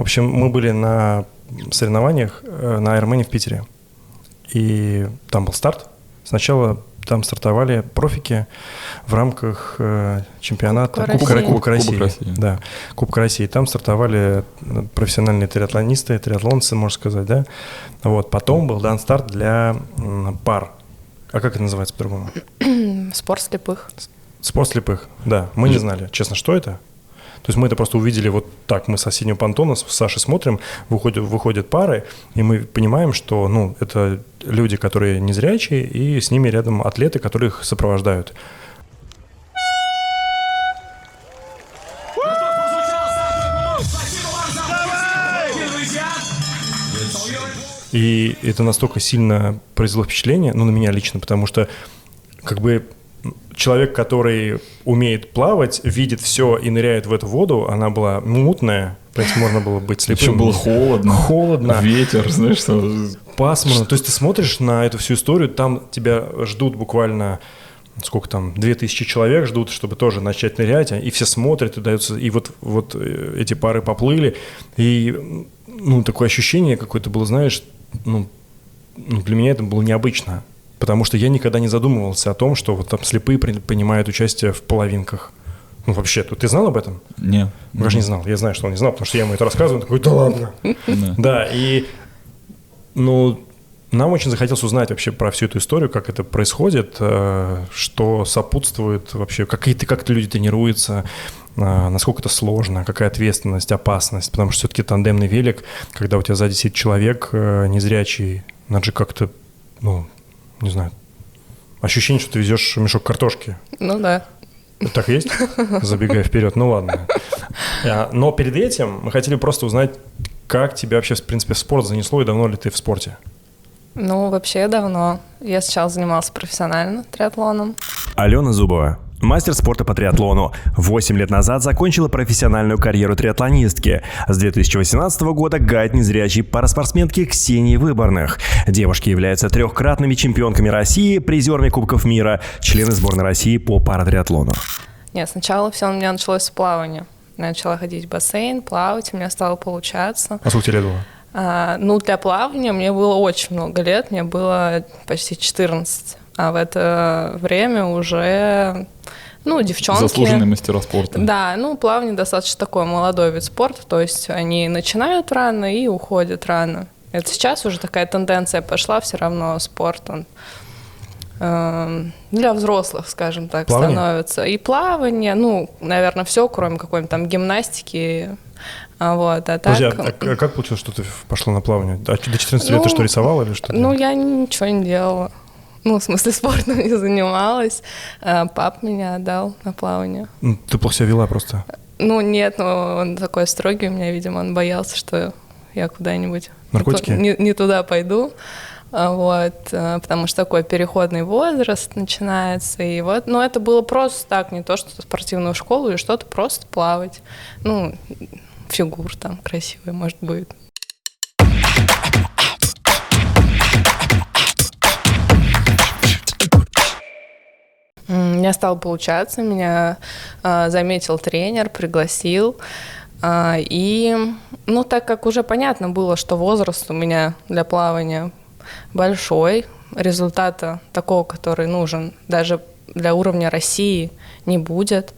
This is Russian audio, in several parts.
В общем, мы были на соревнованиях э, на Ironman в Питере. И там был старт. Сначала там стартовали профики в рамках э, чемпионата Кубка России. Кубка России. Кубок России. Да, Кубка России. Там стартовали э, профессиональные триатлонисты, триатлонцы, можно сказать, да. Вот. Потом был дан старт для пар. А как это называется по-другому? Спорт слепых. Спорт слепых, да. Мы не знали, честно, что это. То есть мы это просто увидели вот так, мы с соседнего понтона с Сашей смотрим, выходят, выходят пары, и мы понимаем, что ну, это люди, которые незрячие, и с ними рядом атлеты, которые их сопровождают. И это настолько сильно произвело впечатление, ну, на меня лично, потому что как бы человек, который умеет плавать, видит все и ныряет в эту воду, она была мутная, в принципе, можно было быть слепым. Еще было холодно. Холодно. Ветер, знаешь, что... Пасмурно. То есть ты смотришь на эту всю историю, там тебя ждут буквально сколько там, 2000 человек ждут, чтобы тоже начать нырять, и все смотрят, и даются, и вот, вот э, эти пары поплыли, и, ну, такое ощущение какое-то было, знаешь, ну, ну, для меня это было необычно, потому что я никогда не задумывался о том, что вот там слепые при- принимают участие в половинках. Ну, вообще, ты знал об этом? Не. Ну, конечно, не знал. Я знаю, что он не знал, потому что я ему это рассказываю, он такой, да ладно. Да. И, ну, нам очень захотелось узнать вообще про всю эту историю, как это происходит, э, что сопутствует вообще, какие-то, как люди тренируются, э, насколько это сложно, какая ответственность, опасность, потому что все-таки тандемный велик, когда у тебя сзади сидит человек э, незрячий, надо же как-то, ну, не знаю, ощущение, что ты везешь мешок картошки. Ну да. Так есть? Забегая вперед, ну ладно. А, Но перед этим мы хотели просто узнать, как тебя вообще, в принципе, в спорт занесло и давно ли ты в спорте? Ну, вообще давно. Я сначала занималась профессионально триатлоном. Алена Зубова. Мастер спорта по триатлону. Восемь лет назад закончила профессиональную карьеру триатлонистки. С 2018 года гайд незрячей параспортсменки Ксении Выборных. Девушки являются трехкратными чемпионками России, призерами Кубков мира, члены сборной России по паратриатлону. Нет, сначала все у меня началось с плавания. Я начала ходить в бассейн, плавать, у меня стало получаться. А сколько тебе лет было? А, ну, для плавания мне было очень много лет, мне было почти 14. А в это время уже, ну, девчонки... Заслуженные мастера спорта. Да, ну, плавание достаточно такой молодой вид спорта, то есть они начинают рано и уходят рано. Это сейчас уже такая тенденция пошла, все равно спорт, он эм, для взрослых, скажем так, Плавание? становится. И плавание, ну, наверное, все, кроме какой-нибудь там гимнастики. А Вот, а так... Подожди, а, а как получилось, что ты пошла на плавание? А до 14 лет Ну, ты что, рисовала или что? Ну, я ничего не делала. Ну, в смысле, спортом не занималась. А Пап меня отдал на плавание. Ну, Ты плохо себя вела просто. Ну, нет, но он такой строгий у меня, видимо, он боялся, что я куда-нибудь Наркотики? не, не туда пойду. А, Вот, а, потому что такой переходный возраст начинается. И вот, но это было просто так, не то, что спортивную школу или что-то, просто плавать. Ну, фигур там красивый, может, будет. У меня стало получаться, меня а, заметил тренер, пригласил. А, и, ну, так как уже понятно было, что возраст у меня для плавания большой, результата такого, который нужен даже для уровня России, не будет.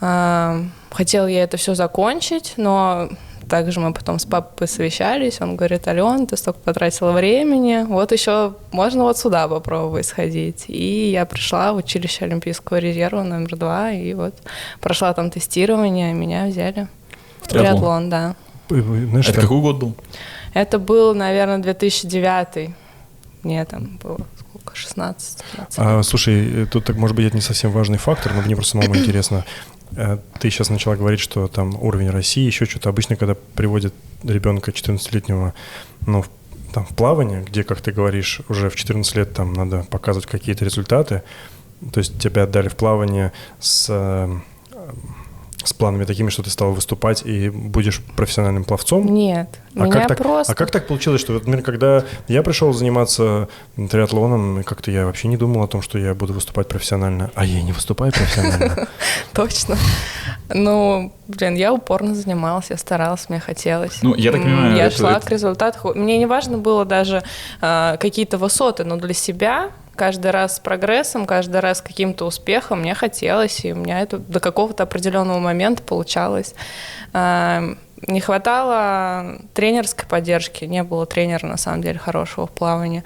А, Хотела я это все закончить, но также мы потом с папой совещались. Он говорит, Ален, ты столько потратила времени, вот еще можно вот сюда попробовать сходить. И я пришла в училище Олимпийского резерва номер два, и вот прошла там тестирование, меня взяли в триатлон? триатлон, да. Э, Знаешь, Это какой год был? Это был, наверное, 2009. Мне там было сколько, 16 17. А, слушай, э, тут, так, может быть, это не совсем важный фактор, но мне просто самому интересно. Э, Ты сейчас начала говорить, что там уровень России, еще что-то. Обычно, когда приводят ребенка 14-летнего ну, в- там, в плавание, где, как ты говоришь, уже в 14 лет там надо показывать какие-то результаты, то есть тебя отдали в плавание с э, с планами такими, что ты стал выступать и будешь профессиональным пловцом? Нет, А меня как, так, просто... а как так получилось, что, например, когда я пришел заниматься триатлоном, как-то я вообще не думал о том, что я буду выступать профессионально, а я не выступаю профессионально. Точно. Ну, блин, я упорно занималась, я старалась, мне хотелось. Ну, я так понимаю, Я шла к результату. Мне не важно было даже а, какие-то высоты, но для себя каждый раз с прогрессом, каждый раз с каким-то успехом мне хотелось, и у меня это до какого-то определенного момента получалось. А, Не хватало тренерской поддержки, не было тренера, на самом деле, хорошего в плавании.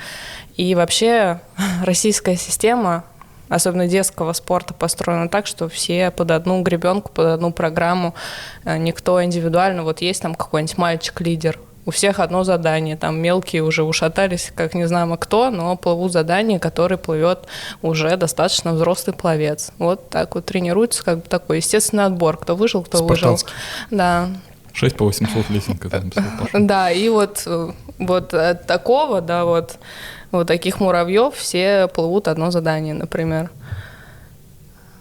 И вообще российская система особенно детского спорта построена так, что все под одну гребенку, под одну программу, э, никто индивидуально, вот есть там какой-нибудь мальчик-лидер, у всех одно задание, там мелкие уже ушатались, как не знамо кто, но плывут задание, который плывет уже достаточно взрослый пловец. Вот так вот тренируется, как бы такой естественный отбор, кто выжил, кто выжил. Да, 6 по 800 лесенка там да, и вот, вот от такого, да, вот, вот таких муравьев все плывут одно задание, например.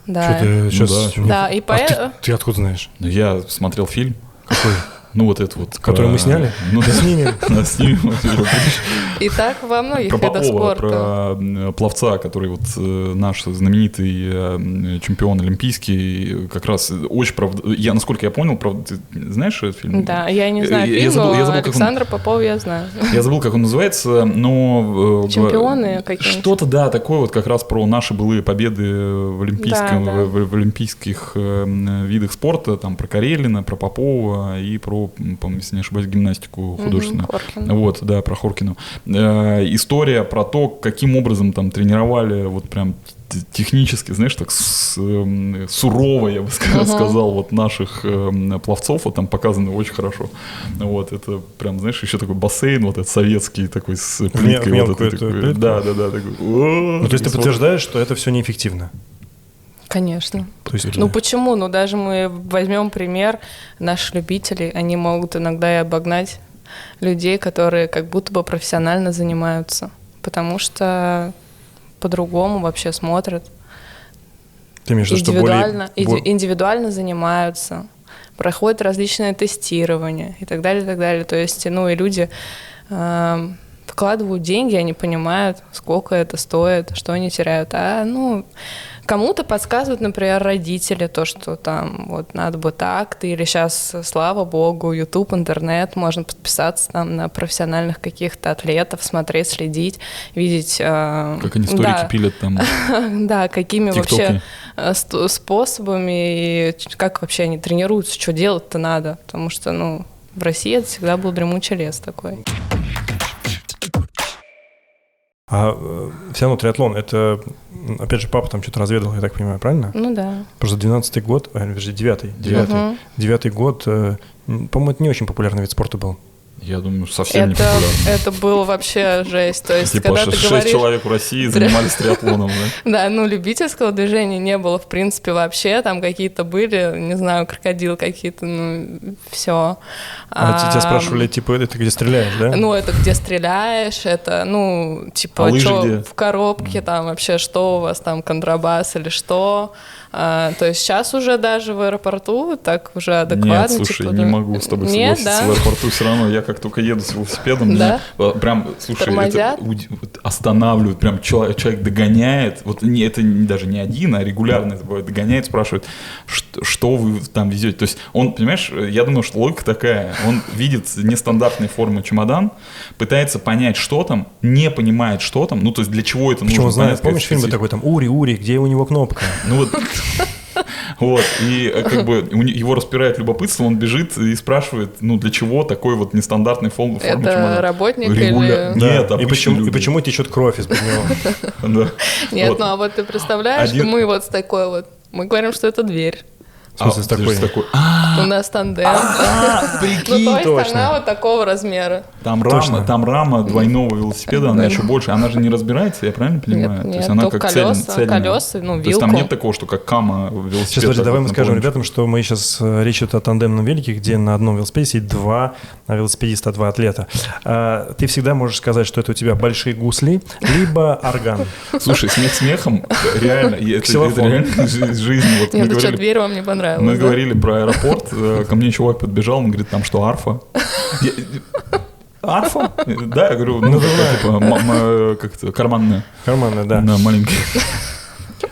Да. Чё ты щас да, Да, и А ты, ты откуда знаешь? Я смотрел фильм, Какой? Ну вот это вот. Который про- мы сняли? Ну да, Снимем. Да, снимем. И так во многих Про видах Попова, спорта. про м, пловца, который вот э, наш знаменитый э, чемпион олимпийский, как раз очень правда. Я, насколько я понял, правда, ты знаешь этот фильм? Да, я не знаю Я- я фильм, забыл- но я забыл, как он- Александра Попова я знаю. Я забыл, как он называется, но... э, Чемпионы какие-нибудь? Что-то, да, такое вот как раз про наши былые победы в, олимпийском, Да, да. В, в- в олимпийских э, видах спорта, там про Карелина, про Попова и про, по-моему, если не ошибаюсь, гимнастику художественную. Хоркина. Вот, да, про Хоркину. Э, история про то, каким образом там тренировали вот прям технически, знаешь, так с- эм, сурово, я бы ска- Мгм. сказал, вот наших эм, пловцов, вот там показано очень хорошо. Вот, это прям, знаешь, еще такой бассейн, вот этот советский такой с мел- плиткой. вот мелкую этой эту такой. Да, да, да. Такой, Ну, то есть ты подтверждаешь, что это все неэффективно? Конечно. То есть, Ну почему? Ну даже мы возьмем пример, наши любители, они могут иногда и обогнать людей, которые как будто бы профессионально занимаются, потому что по-другому вообще смотрят, ты имеешь виду, что более... индивидуально, индивидуально занимаются, проходят различные тестирования и так далее, и так далее. То есть, ну и люди эм, вкладывают деньги, они понимают, сколько это стоит, что они теряют. А, ну, кому-то подсказывают, например, родители, то, что там вот надо бы так-то, или сейчас, слава богу, YouTube, интернет, можно подписаться там на профессиональных каких-то атлетов, смотреть, следить, видеть... э, Как они сторики да, пилят там. да, какими вообще э, способами и как вообще они тренируются, что делать-то надо, потому что, ну, в России это всегда был дремучий лес такой. А все равно триатлон, это, опять же, папа там что-то разведал, я так понимаю, правильно? Ну да. Просто 12-й год, а, подожди, 9-й, 9 Мгм. девятый год, э, по-моему, это не очень популярный вид спорта был. Я думаю, совсем не Это, популярно. это было вообще жесть. То есть, Типа когда ты шесть говоришь... человек в России занимались триатлоном, да? Да, ну, любительского движения не было, в принципе, вообще. Там какие-то были, не знаю, крокодил какие-то, ну, все. А, те- тебя спрашивали, типа, это где стреляешь, да? Ну, это где стреляешь, это, ну, типа, А где? в коробке, там вообще, что у вас там, контрабас или что. А, то есть сейчас уже даже в аэропорту так уже Нет, адекватно. слушай, типа, не да. могу с тобой Нет, согласиться. да? В аэропорту все равно, я как только еду с велосипедом, Да? меня э, прям, слушай, Тормозят? это останавливают, прям человек, человек догоняет, вот не, это даже не один, а регулярно это бывает, догоняет, спрашивает, что, что вы там везете. То есть он, понимаешь, я думаю, что логика такая, он видит нестандартной формы чемодан, пытается понять, что там, не понимает, что там, ну то есть для чего это Почему нужно. он знает, помнишь фильм такой там «Ури, Ури, где у него кнопка?» ну вот, вот, и э, как бы его распирает любопытство, он бежит и спрашивает, ну для чего такой вот нестандартной формы формы Это чемодана? работник Регуля- или- Да, Нет, и почему, и люди. почему течет кровь из-под него? Нет, ну а вот ты представляешь, мы вот с такой вот, мы говорим, что это дверь. В смысле, с А, такой? с такой, а, У нас тандем. а, Ну, прикинь, то есть она вот такого размера. там рама, там рама двойного велосипеда, она еще больше, она же не разбирается, я правильно понимаю? Нет, То есть она как цель- колеса, цельная. колеса, ну, То есть там вилку. нет такого, что как кама велосипед. Сейчас, подожди, давай мы скажем ребятам, что мы сейчас э, речь идет о тандемном велике, где на одном велосипеде сидит два а, велосипедиста, два атлета. А, Ты всегда можешь сказать, что это у тебя большие гусли, либо орган. Слушай, смех смехом, реально, это, реально жи- жизнь. Нет, ну что, дверь вам не понравилась? Понравилось. Мы да? говорили про аэропорт, э, ко мне чувак подбежал, он говорит, там что, арфа? Арфа? Да, я говорю, ну, типа, м- м- как это, карманная. Карманная, да. Да, маленькая.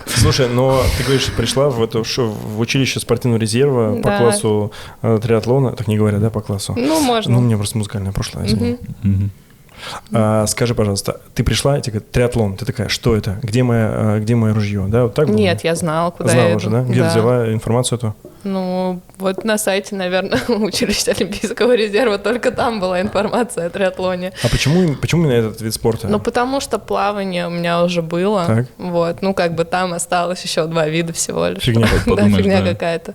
Слушай, но ты говоришь, пришла в, это, шо- в училище спортивного резерва по Да. классу э, триатлона, так не говорят, да, по классу? Ну, можно. Ну, у меня просто музыкальное прошлое, извини. Мгм. Мгм. А, скажи, пожалуйста, ты пришла, тебе говорят, триатлон, ты такая, что это? Где мое, где мое ружье? Да, вот так было? Нет, я знала, куда Знала я уже, иду. да? Где ты взяла информацию эту? Ну, вот на сайте, наверное, училища Олимпийского резерва, только там была информация о триатлоне. А почему, почему именно этот вид спорта? Ну, потому что плавание у меня уже было. Так. Вот, ну, как бы там осталось еще два вида всего лишь. Фигня. Да, Подумаешь, фигня да. какая-то.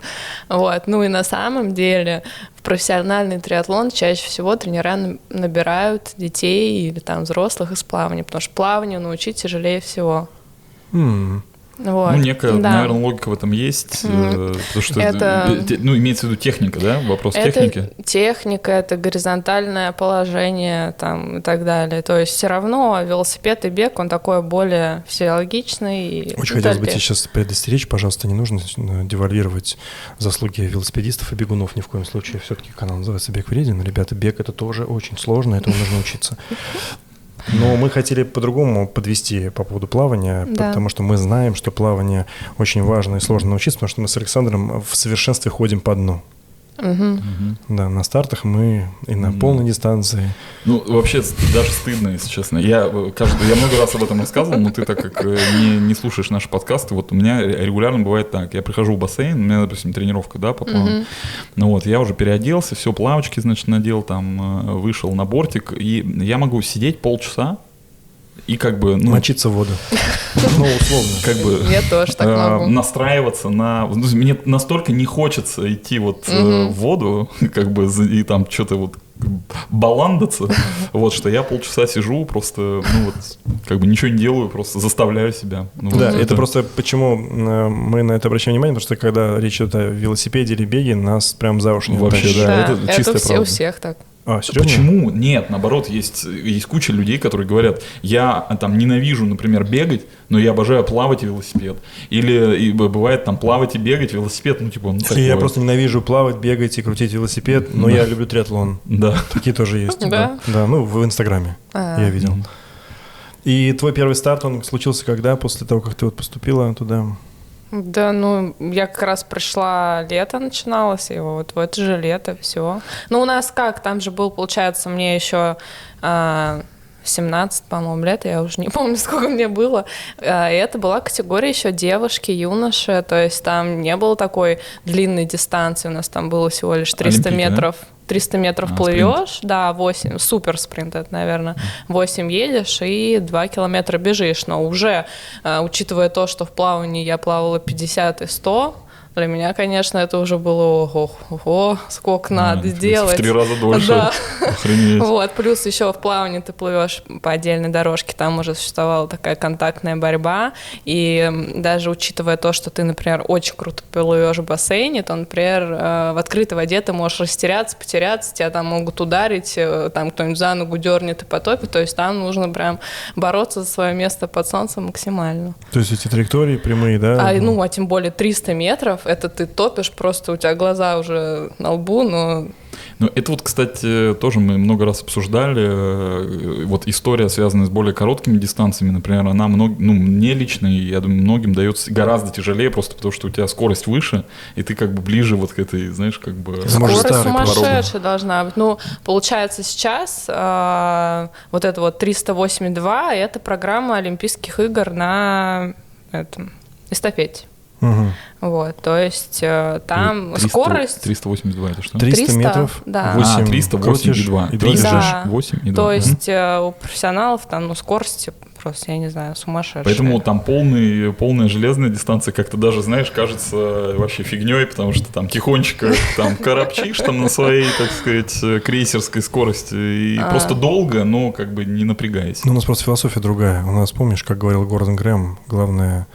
Вот, ну и на самом деле в профессиональный триатлон чаще всего тренера на- набирают детей или там взрослых из плавания, потому что плаванию научить тяжелее всего. М, Вот. Ну, некая, Да. наверное, логика в этом есть, э, потому что, Это- ну, имеется в виду техника, да, вопрос Это техники. техника, это горизонтальное положение там, и так далее. То есть все равно велосипед и бег, он такой более физиологичный. и Очень хотелось бы тебя сейчас предостеречь, пожалуйста, не нужно э, девальвировать заслуги велосипедистов и бегунов ни в коем случае. Все-таки канал называется «Бег вреден». Ребята, бег — это тоже очень сложно, этому нужно учиться. Но мы хотели по-другому подвести по поводу плавания, Да. потому что мы знаем, что плавание очень важно и сложно научиться, потому что мы с Александром в совершенстве ходим по дну. Мгм. Да, на стартах мы и на Мгм. полной дистанции. Ну, вообще, даже стыдно, если честно. Я, э, каждый, я много раз об этом рассказывал, но ты так как э, не, не слушаешь наши подкасты, вот у меня ре- регулярно бывает так. Я прихожу в бассейн, у меня, допустим, тренировка, да, по плаванию. Мгм. Ну вот, я уже переоделся, все, плавочки, значит, надел, там, э, вышел на бортик, и я могу сидеть полчаса и как бы, ну, Мочиться в воду. Ну, условно. как бы... Я тоже так э, могу. настраиваться на... ну, Мне настолько не хочется идти вот э, в воду, как бы, и там что-то вот баландаться, вот, что я полчаса сижу, просто, ну вот, как бы ничего не делаю, просто заставляю себя. Ну, Да, вот это просто почему э, мы на это обращаем внимание, потому что когда речь идет о велосипеде или беге, нас прям за уши не Вообще, да. Да, это это, чистая все, у правда. всех так. А, серьезно? Почему? Нет, наоборот, есть, есть куча людей, которые говорят, я а, там ненавижу, например, бегать, но я обожаю плавать и велосипед. Или и бывает там плавать и бегать, велосипед, ну типа, ну И такое. Я просто ненавижу плавать, бегать и крутить велосипед, но Да. я люблю триатлон. Да. Такие тоже есть. Да? Да, ну в Инстаграме А. я видел. И твой первый старт, он случился когда? После того, как ты вот поступила туда? Да, ну, я как раз пришла, лето начиналось, и вот в это же лето все. Ну, у нас как, там же был, получается, мне еще а, 17, по-моему, лет, я уже не помню, сколько мне было. А, И это была категория еще девушки, юноши, то есть там не было такой длинной дистанции, у нас там было всего лишь 300 Олимпийки, да? метров. 300 метров А, плывешь, да, 8, супер спринт это, наверное, 8 едешь и 2 километра бежишь, но уже, э, учитывая то, что в плавании я плавала 50 и 100, для меня, конечно, это уже было ого, ого сколько А, надо себе, сделать. В три раза дольше. Да. Охренеть. Вот, плюс еще в плавании ты плывешь по отдельной дорожке, там уже существовала такая контактная борьба, и даже учитывая то, что ты, например, очень круто плывешь в бассейне, то, например, э, в открытой воде ты можешь растеряться, потеряться, тебя там могут ударить, э, там кто-нибудь за ногу дернет и потопит, то есть там нужно прям бороться за свое место под солнцем максимально. То есть эти траектории прямые, да? А, ну, а тем более 300 метров, это ты топишь, просто у тебя глаза уже на лбу, но Ну, это вот, кстати, тоже мы много раз обсуждали. э, Вот история, связанная с более короткими дистанциями, например, она мног, ну, мне лично, и я думаю, многим дается гораздо тяжелее, просто потому что у тебя скорость выше, и ты как бы ближе вот к этой, знаешь, как бы... Скорость старый сумасшедшая должна быть. Ну, получается, сейчас а, вот это вот 308.2 это программа Олимпийских игр на этом, эстафете. Мгм. Вот, то есть э, там 300 скорость... 382 это что? 300, 300, метров, да. 8 а, 308 и 2. и 2 Да. бежишь. 8 и 2. То есть э, у профессионалов там ну, скорости просто, я не знаю, сумасшедшая. Поэтому там полный, полная железная дистанция как-то даже, знаешь, кажется вообще фигней, потому что там тихонечко там коробчишь там на своей, так сказать, э, крейсерской скорости и А. просто долго, но как бы не напрягаясь. Ну, у нас просто философия другая. У нас, помнишь, как говорил Гордон Грэм, главное,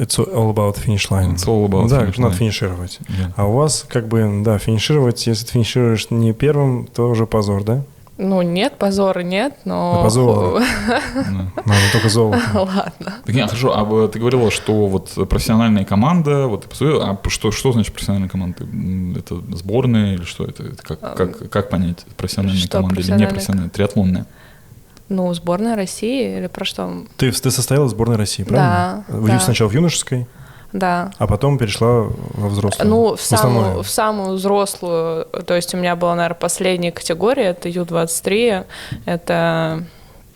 it's all about finish line. It's all about да, finish надо line. финишировать. Да. А у вас, как бы, да, финишировать, если ты финишируешь не первым, то уже позор, да? Ну, нет, позора нет, но... Да позора. Надо только золото. Ладно. Так, нет, хорошо, а вы- ты говорила, что вот профессиональная команда, вот а что, что значит профессиональная команда? Это сборная или что это? Это как, как, как понять, профессиональная Что команда или не профессиональная? Триатлонная. Ну, сборная России или про что? Ты, ты состояла в сборной России, правильно? Да, В- да. Сначала в юношеской, Да. а потом перешла во взрослую. Ну, в самую, основную. в самую взрослую, то есть у меня была, наверное, последняя категория, это Ю-23, это,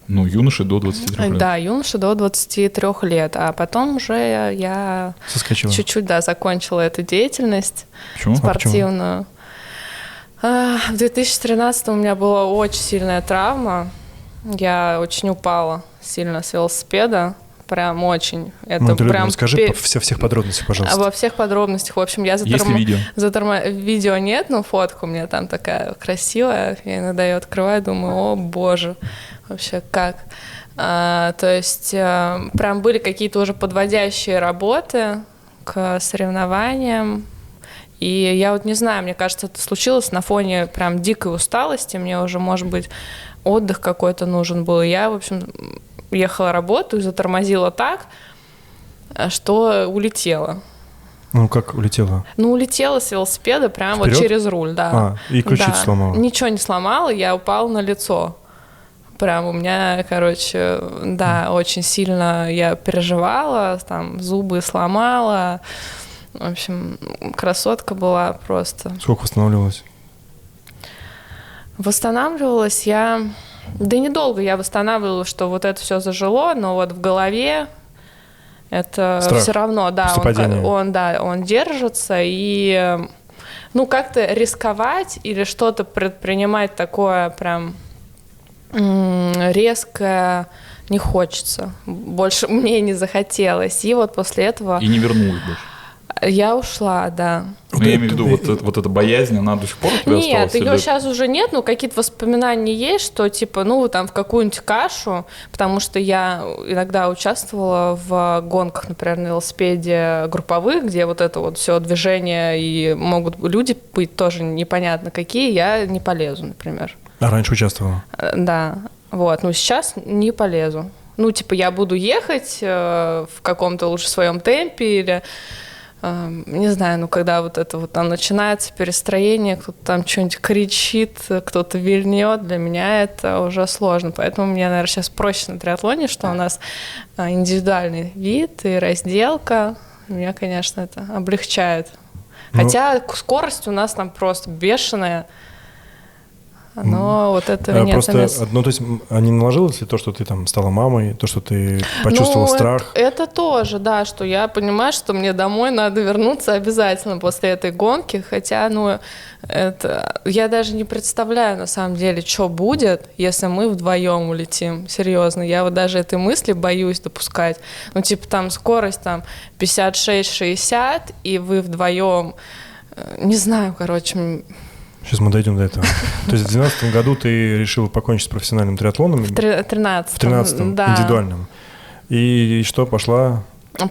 Ну, юноши до 23 лет. да, юноша до 23 лет, а потом уже я Соскочила. чуть-чуть, да, закончила эту деятельность Почему? спортивную. А, В 2013 у меня была очень сильная травма, я очень упала сильно с велосипеда, прям очень. Это Ну, ты, прям расскажи пе- все, всех подробностей, пожалуйста. Во всех подробностях. В общем, я Есть ли заторма... видео? заторма- Видео нет, но фотка у меня там такая красивая. Я иногда ее открываю, думаю, о боже, вообще как. А, то есть э, прям были какие-то уже подводящие работы к соревнованиям. И я вот не знаю, мне кажется, это случилось на фоне прям дикой усталости. Мне уже, может быть, отдых какой-то нужен был. И я, в общем, ехала работу и затормозила так, что улетела. Ну, как улетела? Ну, улетела с велосипеда прямо вот через руль, да. А, и ключицу Да. сломала. Ничего не сломала, я упала на лицо. Прям у меня, короче, да, очень сильно я переживала, там зубы сломала. В общем, красотка была просто. Сколько восстанавливалась? Восстанавливалась я... Да недолго я восстанавливалась, что вот это все зажило, но вот в голове это Страх все равно, да, он, он, да, он держится и ну как-то рисковать или что-то предпринимать такое прям резкое не хочется. Больше мне не захотелось. И вот после этого И не вернулась больше. Я ушла, да. Ну, я имею в виду, вот, вот эта боязнь, она до сих пор у тебя Нет, осталась? ее или- сейчас уже нет, но какие-то воспоминания есть, что типа, ну, там в какую-нибудь кашу, потому что я иногда участвовала в гонках, например, на велосипеде групповых, где вот это вот все движение и могут люди быть тоже непонятно какие, я не полезу, например. А раньше участвовала? Э, Да, вот, ну сейчас не полезу. Ну, типа, я буду ехать э, в каком-то лучше своем темпе или не знаю, ну когда вот это вот там начинается перестроение, кто-то там что-нибудь кричит, кто-то вильнет, для меня это уже сложно. Поэтому мне, наверное, сейчас проще на триатлоне, что у нас э, индивидуальный вид и разделка. Меня, конечно, это облегчает. Ну- Хотя скорость у нас там просто бешеная. Но вот это А, нет Просто, ну, то есть, а не наложилось ли то, что ты там стала мамой, то, что ты почувствовал Ну, это- страх? Это, тоже, да, что я понимаю, что мне домой надо вернуться обязательно после этой гонки, хотя, ну, это я даже не представляю на самом деле, что будет, если мы вдвоем улетим. Серьезно, я вот даже этой мысли боюсь допускать. Ну, типа там скорость там 56-60, и вы вдвоем, э, не знаю, короче, Сейчас мы дойдем до этого. То есть в 2012 году ты решила покончить с профессиональным триатлоном, в тре- 13 в 13 да. индивидуальным. И что, пошла?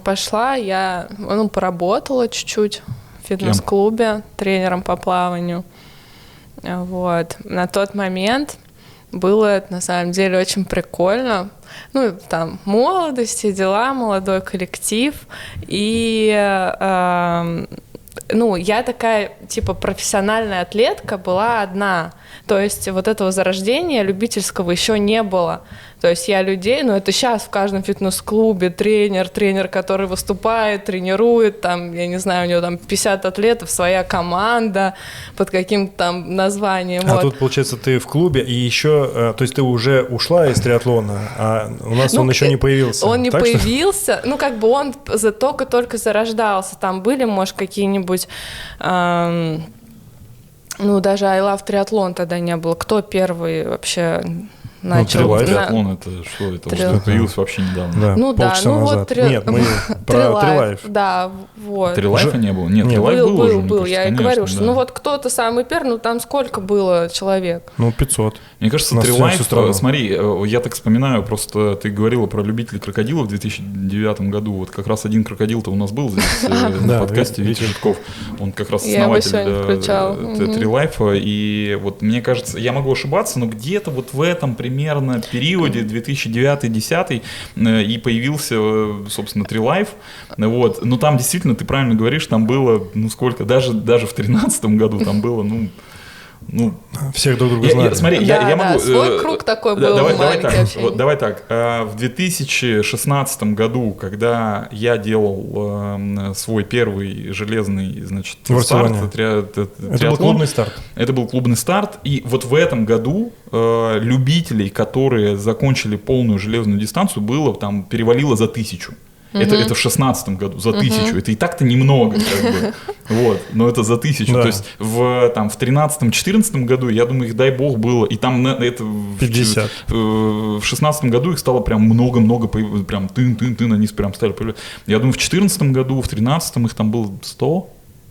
Пошла, я ну, поработала чуть-чуть в фитнес-клубе тренером по плаванию. Вот. На тот момент было на самом деле очень прикольно. Ну, там молодость, все дела, молодой коллектив. И эм, ну, я такая, типа, профессиональная атлетка была одна. То есть вот этого зарождения любительского еще не было. То есть я людей, ну это сейчас в каждом фитнес-клубе тренер, тренер, который выступает, тренирует, там, я не знаю, у него там 50 атлетов, своя команда под каким-то там названием. А вот. тут, получается, ты в клубе, и еще, э, то есть ты уже ушла из триатлона, а у нас Ну, он еще э, не появился. Он не Так что- появился, ну как бы он только-только зарождался. Там были, может, какие-нибудь, эм, ну даже I Love триатлон тогда не было. Кто первый вообще начал? Трилайф. на- Триатлон это что? Это Триатлон. что появилось вообще недавно. Да, Ну да, ну вот назад. три- Нет, мы Про Трилайф. Да, вот. Трилайфа не было? Нет. Трилайф был, был, был, уже, был. кажется, Я и говорю, что ну вот кто-то самый первый, ну там сколько было человек? Ну, 500. Мне кажется, Трилайф, э, смотри, э, я так вспоминаю, просто ты говорила про любителей крокодилов в 2009 году. Вот как раз один крокодил-то у нас был здесь э, на Да, подкасте, Витя Житков. Он как раз основатель э, э. Трилайфа. И вот мне кажется, я могу ошибаться, но где-то вот в этом примерно периоде 2009-2010 и появился, э, собственно, Трилайф. Вот. Но там действительно, ты правильно говоришь, там было, ну сколько, даже, даже в 2013 году там было, ну, ну, Всех друг друга я- знали. я- смотри, я, Да, я да, могу... свой э, круг такой да, был давай, давай так, общение. вот давай так. э, В 2016 году, когда я делал э, свой первый железный, значит, В старт, триа- т- Это был триатлон, клубный старт. это был клубный старт. И вот в этом году э, любителей, которые закончили полную железную дистанцию, было там перевалило за тысячу. Это, это в шестнадцатом году, за тысячу. Это и так-то немного, как бы. Вот, но это за тысячу. Да. То есть в, там, в 13-14 году, я думаю, их, дай бог, было. И там это... в- 50. э, В шестнадцатом году их стало прям много-много, прям тын-тын-тын, они прям стали появляться. Я думаю, в четырнадцатом году, в тринадцатом их там было 100,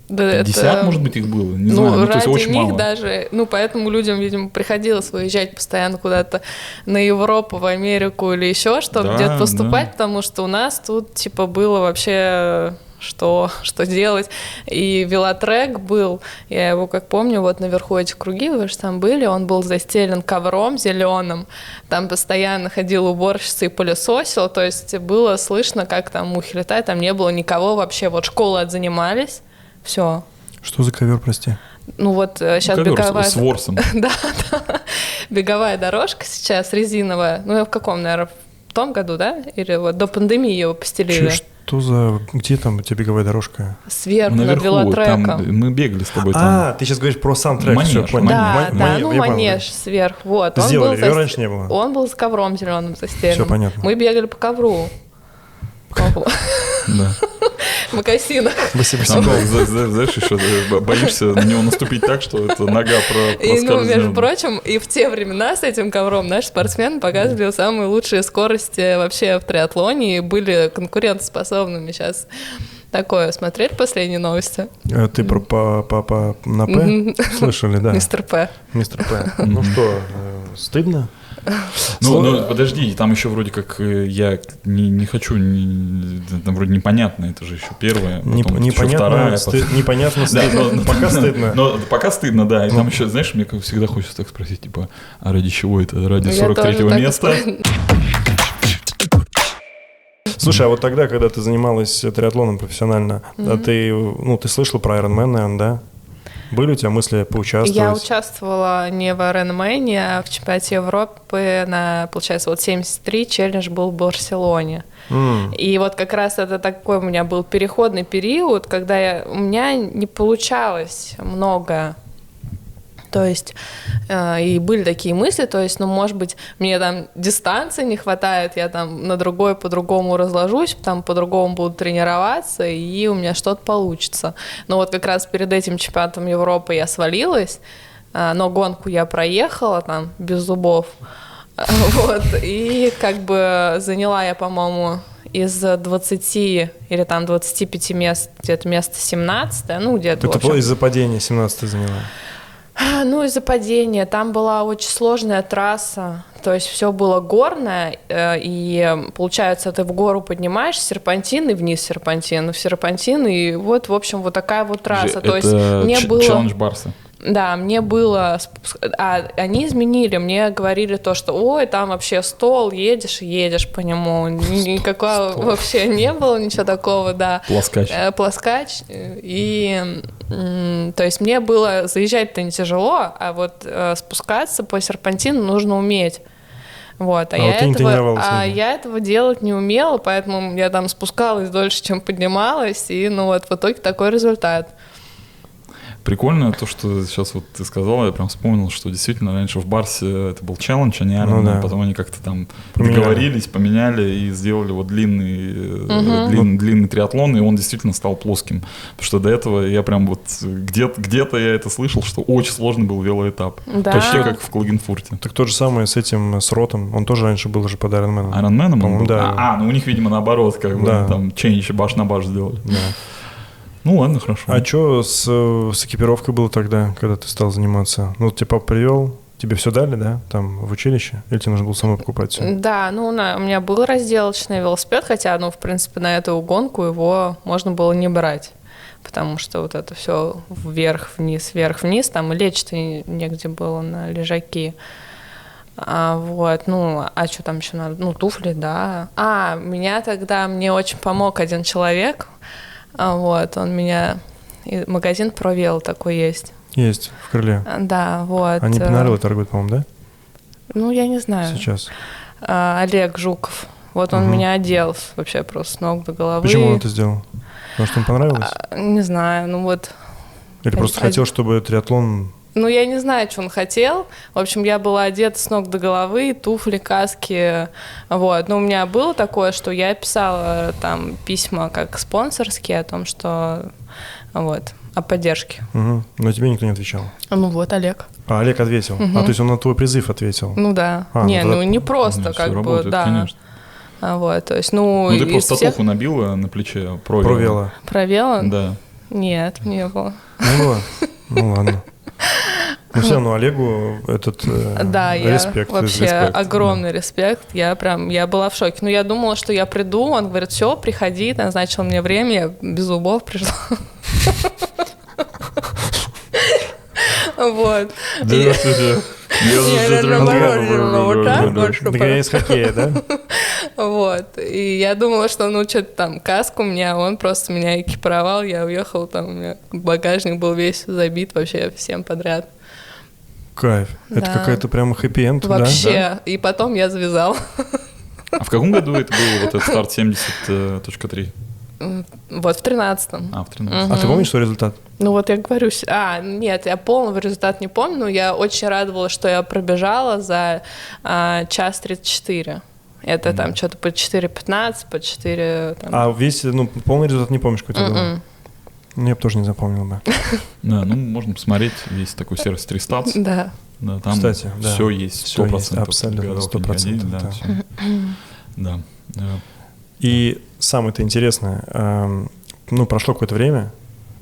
Да, 50, это- может быть, их было, не ну, знаю, ну, то есть очень них мало. даже, ну, поэтому людям, видимо, приходилось выезжать постоянно куда-то на Европу, в Америку или еще, чтобы Да, где-то поступать, да. потому что у нас тут, типа, было вообще что, что делать. И велотрек был, я его как помню, вот наверху эти круги, вы же там были, он был застелен ковром зеленым, там постоянно ходила уборщица и пылесосила, то есть было слышно, как там мухи летают, там не было никого вообще, вот школы отзанимались, все, Что за ковер, прости? ну вот сейчас Ковер с- беговая... с ворсом. да, да. Беговая дорожка сейчас резиновая. Ну, в каком, наверное, в том году, да? Или вот до пандемии его постелили. Чё, что за... Где там у тебя беговая дорожка? Сверху над Наверху, велотреком. там, мы бегали с тобой там. А, ты сейчас говоришь про сам трек. Манеж, всё, понял. Да, Ма- да, ну манеж сверху, вот. Он Сделали, был её зас- раньше не было. Он был с ковром зеленым застеленным. Всё понятно. Мы бегали по ковру. Да. В мокасинах. Знаешь, еще э, боишься на него наступить так, что это нога про И, ну, между прочим, и в те времена с этим ковром наши спортсмены показывали самые лучшие скорости вообще в триатлоне и были конкурентоспособными. Сейчас такое. Смотрели последние новости? Э, Ты про по, по, по- на П? Слышали, да. Мистер П. Мистер П. Ну что, э, стыдно? Ну, ну, подожди, там еще вроде как э, я не, не хочу, не- там вроде непонятно, это же еще первое, потом Неп- это еще непонятно, вторая, сты- потом- непонятно, Да, стыдно. но- Пока стыдно. Но пока стыдно, да. И Ну. там еще, знаешь, мне как всегда хочется так спросить, типа, а ради чего это? Ради Я тоже 43-го так места? Слушай, а вот тогда, когда ты занималась триатлоном профессионально, а ты, ну, ты слышала про Ironman, наверное, да? Были у тебя мысли поучаствовать? Я участвовала не в Ironman, а в чемпионате Европы на, получается, вот 73 челлендж был в Барселоне. М, И вот как раз это такой у меня был переходный период, когда я, у меня не получалось много. То есть, э, и были такие мысли, то есть, ну, может быть, мне там дистанции не хватает, я там на другой по-другому разложусь, там по-другому буду тренироваться, и у меня что-то получится. Но вот как раз перед этим чемпионатом Европы я свалилась, э, но гонку я проехала там без зубов. Вот, и как бы заняла я, по-моему, из 20 или там 25 мест, где-то место 17, ну, где-то, Это общем. из-за падения 17 заняла. А, Ну, из-за падения. Там была очень сложная трасса. То есть все было горное, э, и получается, ты в гору поднимаешь серпантин и вниз серпантин, в серпантин, и вот, в общем, вот такая вот трасса. То есть Это мне ч- было... челлендж Барса. Да, мне было... А они изменили, мне говорили то, что ой, там вообще стол, едешь и едешь по нему. Ни- Никакого стол. вообще не было, ничего такого, да. Плоскач. Э, Плоскач. И, то есть мне было заезжать-то не тяжело, а вот э, спускаться по серпантину нужно уметь. Вот, а, А я, вот этого, а я этого делать не умела, поэтому я там спускалась дольше, чем поднималась, и ну вот в итоге такой результат. Прикольно то, что сейчас вот ты сказал, я прям вспомнил, что действительно раньше в Барсе это был челлендж, а не Ironman, Ну да. потом они как-то там Поменяли. договорились, поменяли и сделали вот длинный, э, длин- длинный триатлон, и он действительно стал плоским. Потому что до этого я прям вот где-то, где-то я это слышал, что очень сложный был велоэтап. Да. Почти как в Клагенфурте. Так то же самое с этим, с Ротом. Он тоже раньше был же под. Айронменом был? да. А, а, ну у них, видимо, наоборот, как бы Да. там чейндж баш на баш сделали. Да. Ну ладно, хорошо. А что с, с экипировкой было тогда, когда ты стал заниматься? Ну, тебя папа привел, тебе все дали, да, там в училище? Или тебе нужно было самой покупать все? Да, ну на- у меня был разделочный велосипед, хотя, ну, в принципе, на эту гонку его можно было не брать. Потому что вот это все вверх-вниз, вверх-вниз, там и лечь-то негде было на лежаки. А, вот, ну, а что там еще надо? Ну, туфли, да. А, меня тогда, мне очень помог один человек. А, вот, он меня... и магазин Провел такой есть. Есть, в крыле. А, Да, вот. Они э, пенарелы торгуют, по-моему, да? Ну, я не знаю. Сейчас. А, Олег Жуков. Вот он Мгм. меня одел вообще просто с ног до головы. Почему он это сделал? Потому что ему понравилось? А, Не знаю, ну вот. Или просто хотел, чтобы триатлон... Ну, я не знаю, что он хотел. В общем, я была одета с ног до головы, туфли, каски. Вот. Но у меня было такое, что я писала там письма как спонсорские о том, что вот, о поддержке. Мгм. Но тебе никто не отвечал. Ну вот, Олег. А Олег ответил. А, то есть он на твой призыв ответил. Ну да. А, не, ну ну да. не просто, Нет, как бы, работает, да. конечно. А, Вот, то есть, ну, Ну, ты просто всех татуху набила на плече, провела. Провела. провела? Да. Нет, не было. Не было? Ну ладно. Ну все равно Олегу этот э, Да, я респект. вообще респект, огромный респект. Я прям, я была в шоке. Ну, я думала, что я приду, он говорит, все, приходи, назначил мне время, я без зубов пришла. Вот. Здравствуйте. Вот так вот, чтобы- я из хоккея, да? Вот. И я думала, что, ну, что-то там, каску у меня, он просто меня экипировал, я уехала, там, у меня багажник был весь забит вообще всем подряд. Кайф. Это какая-то прямо хэппи-энд, да? Вообще. И потом я завязала. А в каком году это был вот этот старт 70.3? Вот, в тринадцатом. А, в 13. А ты помнишь свой результат? Ну вот я говорю, а, нет, я полного результата не помню, но я очень радовалась, что я пробежала за а, час 34. Это там что-то по 4.15, по 4... Там. А весь, ну, полный результат не помнишь, какой у тебя был? М-м. Ну, Я бы тоже не запомнил бы. Да, ну можно посмотреть, есть такой сервис 3 Да. Да, там Кстати, да. все есть, Всё 100%. есть, абсолютно, горох не 100%, ходи, Да, да. всё. да. да. И самое-то интересное, эм, ну, прошло какое-то время,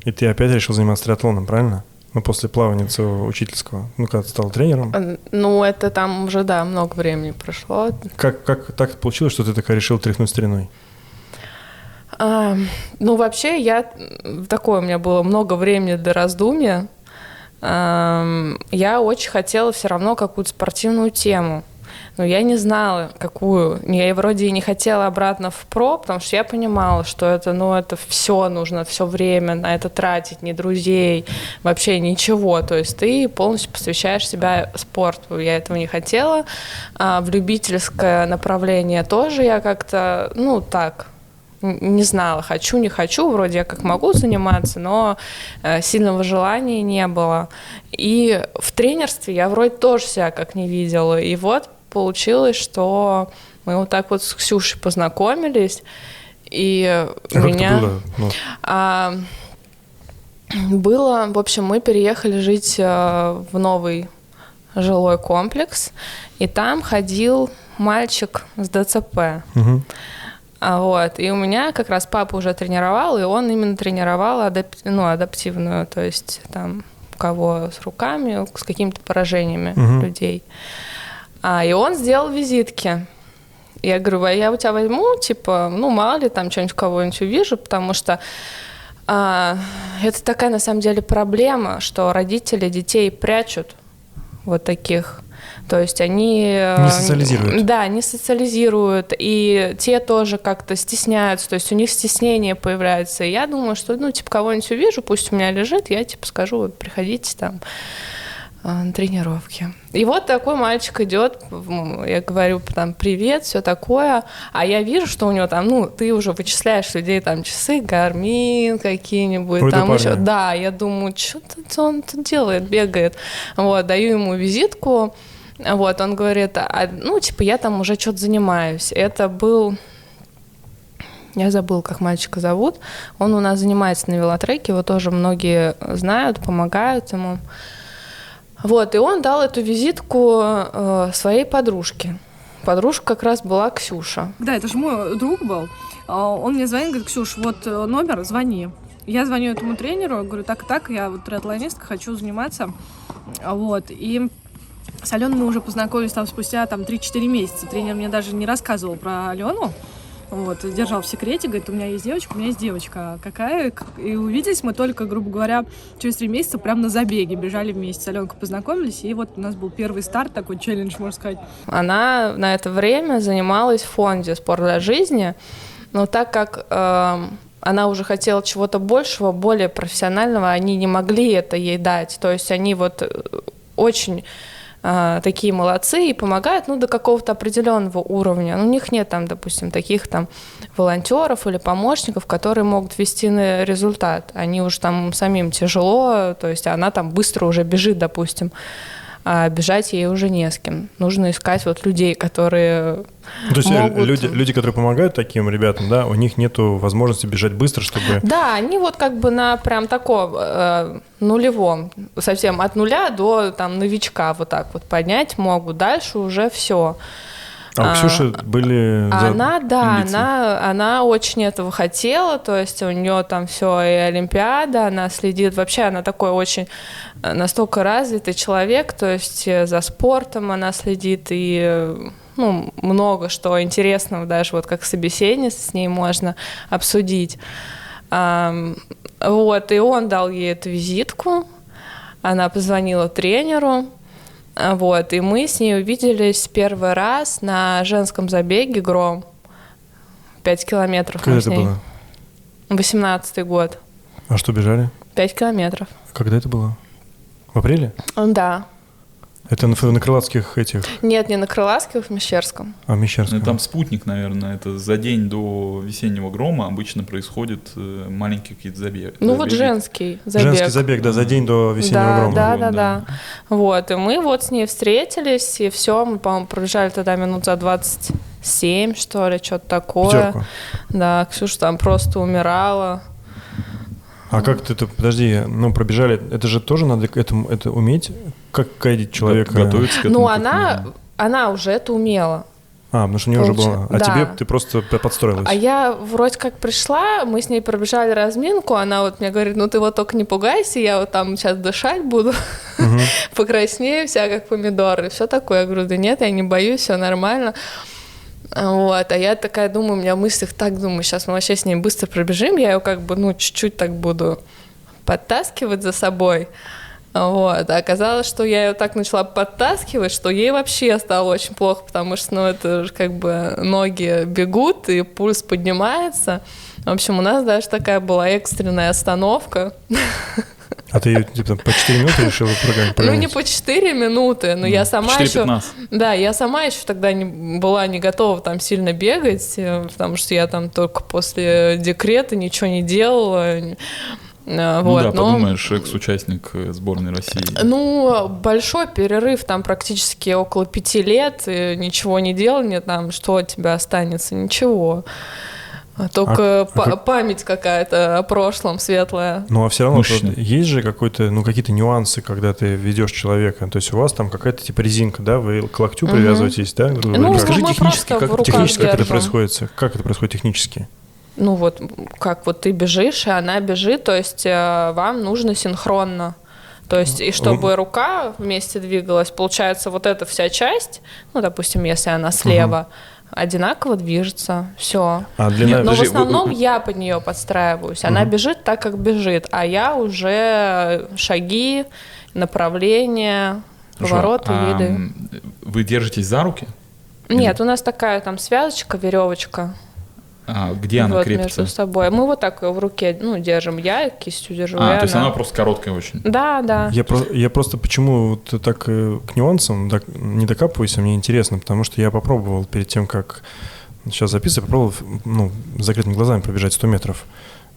и ты опять решил заниматься триатлоном, правильно? Ну, после плавания своего учительского, ну, когда ты стал тренером. А, Ну, это там уже, да, много времени прошло. Как, как так получилось, что ты такая решил тряхнуть стариной? А, ну, вообще, я... Такое у меня было много времени до раздумья. Ам, Я очень хотела все равно какую-то спортивную тему. Но я не знала, какую. Я вроде и не хотела обратно в про, потому что я понимала, что это, ну, это все нужно, все время на это тратить, ни друзей, вообще ничего. То есть ты полностью посвящаешь себя спорту. Я этого не хотела. А в любительское направление тоже я как-то, ну, так, не знала, хочу, не хочу, вроде я как могу заниматься, но э, сильного желания не было. И в тренерстве я вроде тоже себя как не видела. И вот получилось, что мы вот так вот с Ксюшей познакомились, и А как меня... это было? Ну, А, было, в общем, мы переехали жить э, в новый жилой комплекс, и там ходил мальчик с ДЦП. А вот, и у меня как раз папа уже тренировал, и он именно тренировал адап- ну, адаптивную, то есть там у кого с руками, с какими-то поражениями Мгм. людей. А, и он сделал визитки. Я говорю, а я у тебя возьму, типа, ну, мало ли, там что-нибудь кого-нибудь увижу, потому что а, это такая, на самом деле, проблема, что родители детей прячут вот таких. То есть они... э, Не социализируют. Да, не социализируют. И те тоже как-то стесняются. То есть у них стеснение появляется. И я думаю, что, ну, типа, кого-нибудь увижу, пусть у меня лежит, я, типа, скажу, вот, приходите там. На тренировке. И вот такой мальчик идет, я говорю там привет, все такое, а я вижу, что у него там, ну, ты уже вычисляешь людей, там часы, гармин какие-нибудь, Ой, там еще, да, я думаю, что он тут делает, бегает, вот, даю ему визитку, вот, он говорит, а, ну, типа, я там уже что-то занимаюсь. Это был я забыл, как мальчика зовут. Он у нас занимается на велотреке, его тоже многие знают, помогают ему. Вот, и он дал эту визитку э, своей подружке. Подружка как раз была Ксюша. Да, это же мой друг был. А, он мне звонит, говорит, Ксюш, вот э, номер, звони. Я звоню этому тренеру, говорю, так и так, я вот триатлонистка, хочу заниматься. Вот, и с Аленой мы уже познакомились там спустя там 3-4 месяца. Тренер мне даже не рассказывал про Алену. Вот, держал в секрете, говорит, у меня есть девочка, у меня есть девочка. Какая? И увиделись мы только, грубо говоря, через три месяца прямо на забеге. Бежали вместе с Аленкой, познакомились, и вот у нас был первый старт, такой челлендж, можно сказать. Она на это время занималась в фонде «Спорт для жизни», но так как э, она уже хотела чего-то большего, более профессионального, они не могли это ей дать. То есть они вот э, очень а, такие молодцы и помогают, ну, до какого-то определенного уровня. Ну, у них нет там, допустим, таких там волонтеров или помощников, которые могут вести на результат. Они уже там самим тяжело, то есть она там быстро уже бежит, допустим а бежать ей уже не с кем. Нужно искать вот людей, которые ну, то есть могут... люди, люди, которые помогают таким ребятам, да, у них нет возможности бежать быстро, чтобы... Да, они вот как бы на прям таком э, нулевом, совсем от нуля до там новичка вот так вот поднять могут. Дальше уже все. А у Ксюши а, были Она, да, она, она очень этого хотела, то есть у нее там все и Олимпиада, она следит, вообще она такой очень э, настолько развитый человек, то есть э, за спортом она следит и ну, много что интересного, даже вот как собеседница с ней можно обсудить. Вот, и он дал ей эту визитку, она позвонила тренеру, вот, и мы с ней увиделись первый раз на женском забеге «Гром». Пять километров. Когда это было? Восемнадцатый год. А что, бежали? Пять километров. Когда это было? В апреле? Да. Это на, на крылатских этих? Нет, не на крылатских, в Мещерском. А, в Мещерском. Ну, там спутник, наверное. Это за день до весеннего грома обычно происходит э, маленький какие-то забеги. Ну вот женский забег. Женский забег, да, за день до весеннего да, грома. Да, да, да, да. Вот, и мы вот с ней встретились, и все, мы, по-моему, пробежали тогда минут за 27, что ли, что-то такое. Пятерку. Да, Ксюша там просто умирала. А как ты это, подожди, ну, пробежали, это же тоже надо этому это уметь? Как гайдить человека? Готовиться к этому. Ну, она, она уже это умела. А, потому что у нее уже было. А да. тебе ты просто подстроилась. А я вроде как пришла, мы с ней пробежали разминку, она вот мне говорит, ну ты вот только не пугайся, я вот там сейчас дышать буду, угу. покраснею вся, как помидоры, все такое. Я говорю, да нет, я не боюсь, все нормально. Вот, а я такая думаю, у меня в мыслях так думаю, сейчас мы вообще с ней быстро пробежим, я ее как бы, ну, чуть-чуть так буду подтаскивать за собой. Вот. А оказалось, что я ее так начала подтаскивать, что ей вообще стало очень плохо, потому что, ну, это же как бы ноги бегут, и пульс поднимается. В общем, у нас даже такая была экстренная остановка. А ты типа по 4 минуты решила прогонять? Ну, не по 4 минуты, но я сама еще... Да, я сама еще тогда не, была не готова там сильно бегать, э, потому что я там только после декрета ничего не делала. Э, ну вот, да, но... подумаешь, экс-участник э, сборной России. Ну, большой перерыв, там практически около пяти лет, ничего не делали, там, что от тебя останется? Ничего. А только а, а, память какая-то о прошлом светлая. Ну, а все равно есть же какой-то, ну, какие-то нюансы, когда ты ведешь человека. То есть у вас там какая-то типа резинка, да, вы к локтю угу. привязываетесь, да? Ну, Расскажи технически, как, технически как это происходит. Как это происходит технически? Ну вот, как вот ты бежишь, и она бежит, то есть э, вам нужно синхронно. То есть, и чтобы рука вместе двигалась, получается, вот эта вся часть, ну, допустим, если она слева, угу одинаково движется, все. А длина... Но Подожди, в основном вы... я под нее подстраиваюсь. Она угу. бежит так, как бежит, а я уже шаги, направления, повороты, а, виды. Вы держитесь за руки? Нет, Или... у нас такая там связочка, веревочка. А где она вот крепится? между собой. Мы вот так в руке, ну, держим. Я кистью держу. А, то есть она просто короткая очень. Да, да. Я, про- я просто почему вот так э, к нюансам док- не докапываюсь, а мне интересно, потому что я попробовал перед тем, как сейчас записывать, попробовал ну, с закрытыми глазами пробежать 100 метров.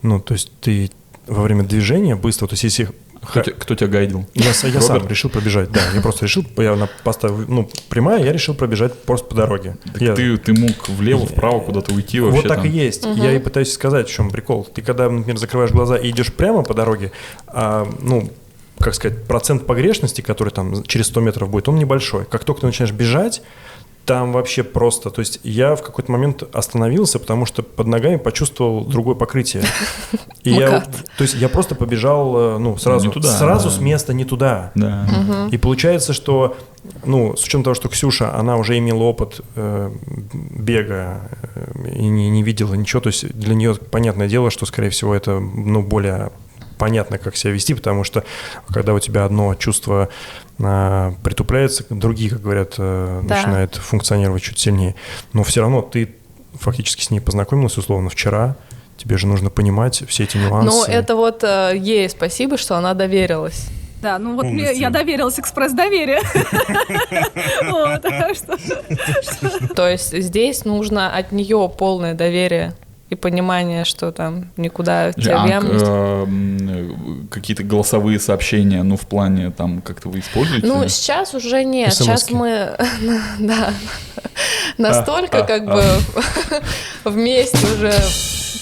Ну, то есть ты во время движения быстро, то есть если Кто, те- кто тебя гайдил? Я, я сам решил пробежать, да. Я просто решил, я на- поставил, ну, прямая, я решил пробежать просто по дороге. Так Я- ты, ты мог влево, вправо куда-то уйти вообще вот так там. и есть. Я и пытаюсь сказать, в чем прикол. Ты когда, например, закрываешь глаза и идешь прямо по дороге, а, ну, как сказать, процент погрешности, который там через 100 метров будет, он небольшой. Как только ты начинаешь бежать, там вообще просто, то есть я в какой-то момент остановился, потому что под ногами почувствовал другое покрытие. И я, то есть я просто побежал, э, ну, сразу, туда, сразу да. с места не туда. Да. И получается, что, ну, с учетом того, что Ксюша, она уже имела опыт э, бега э, и не, не видела ничего, то есть для нее понятное дело, что, скорее всего, это, ну, более понятно, как себя вести, потому что когда у тебя одно чувство а, притупляется, другие, как говорят, э, Да. начинают функционировать чуть сильнее. Но все равно ты фактически с ней познакомилась, условно, вчера, тебе же нужно понимать все эти нюансы. Ну, это вот э, ей спасибо, что она доверилась. Да, ну вот мне, я доверилась экспресс-доверие. То есть здесь нужно от нее полное доверие и понимание, что там никуда тебя А, э, какие-то голосовые сообщения, ну, в плане, там, как-то вы используете? Ну, сейчас уже нет. Сейчас СМСки. мы, да, настолько А, как а. бы вместе уже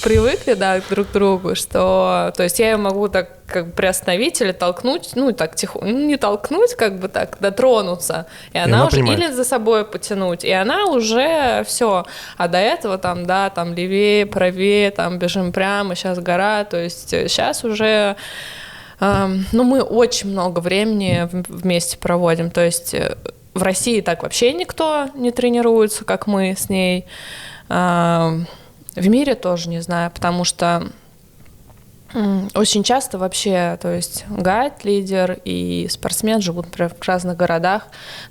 привыкли, да, друг к другу, что, то есть я ее могу так как бы приостановить или толкнуть, ну, так тихо, ну, не толкнуть, как бы так, дотронуться, и она, она уже, понимает. или за собой потянуть, и она уже все, а до этого там, да, там левее, правее, там бежим прямо, сейчас гора, то есть сейчас уже Эм, Ну, мы очень много времени вместе проводим. То есть э, в России так вообще никто не тренируется, как мы с ней. В мире тоже не знаю, потому что очень часто вообще, то есть гайд, лидер и спортсмен живут, например, в разных городах.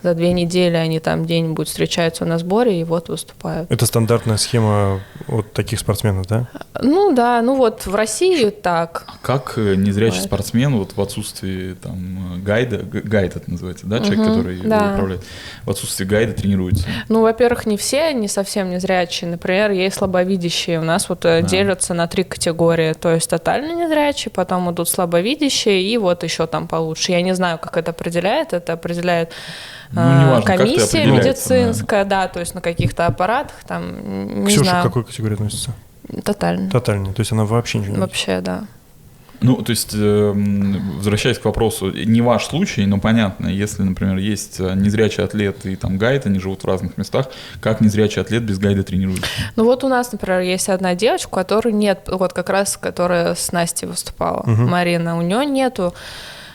За две недели они там где-нибудь встречаются на сборе и вот выступают. Это стандартная схема вот таких спортсменов, да? Ну да, ну вот в России так. Как э, незрячий спортсмен вот в отсутствии там э, гайда, гайд это называется, да, человек, Мгм, который его да. управляет, в отсутствии гайда тренируется? Ну, во-первых, не все, не совсем незрячие. Например, есть слабовидящие. У нас вот э, делятся на три категории. То есть тотально незрячие, потом идут слабовидящие, и вот еще там получше. Я не знаю, как это определяет. Это определяет Ну, э, неважно, комиссия определяется, да. медицинская, да. то есть на каких-то аппаратах, там, не Ксюша знаю. к какой категории относится? Тотально. Тотальный. То есть она вообще ничего не. Вообще, да. Ну, то есть, эм, возвращаясь к вопросу, не ваш случай, но понятно, если, например, есть э, незрячий атлет и там гайд, они живут в разных местах, как незрячий атлет без гайда тренируется? Ну вот у нас, например, есть одна девочка, у которой нет, вот как раз, которая с Настей выступала, Марина, у нее нету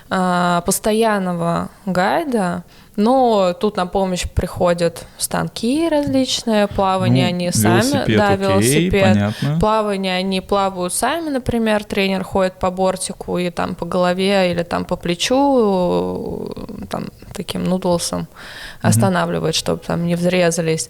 а, постоянного гайда, но тут на помощь приходят станки различные, плавание Ну, они сами, велосипед, да, окей, велосипед, понятно. плавание они плавают сами, например, тренер ходит по бортику и там по голове или там по плечу, там таким нудлсом останавливает, чтобы там не взрезались.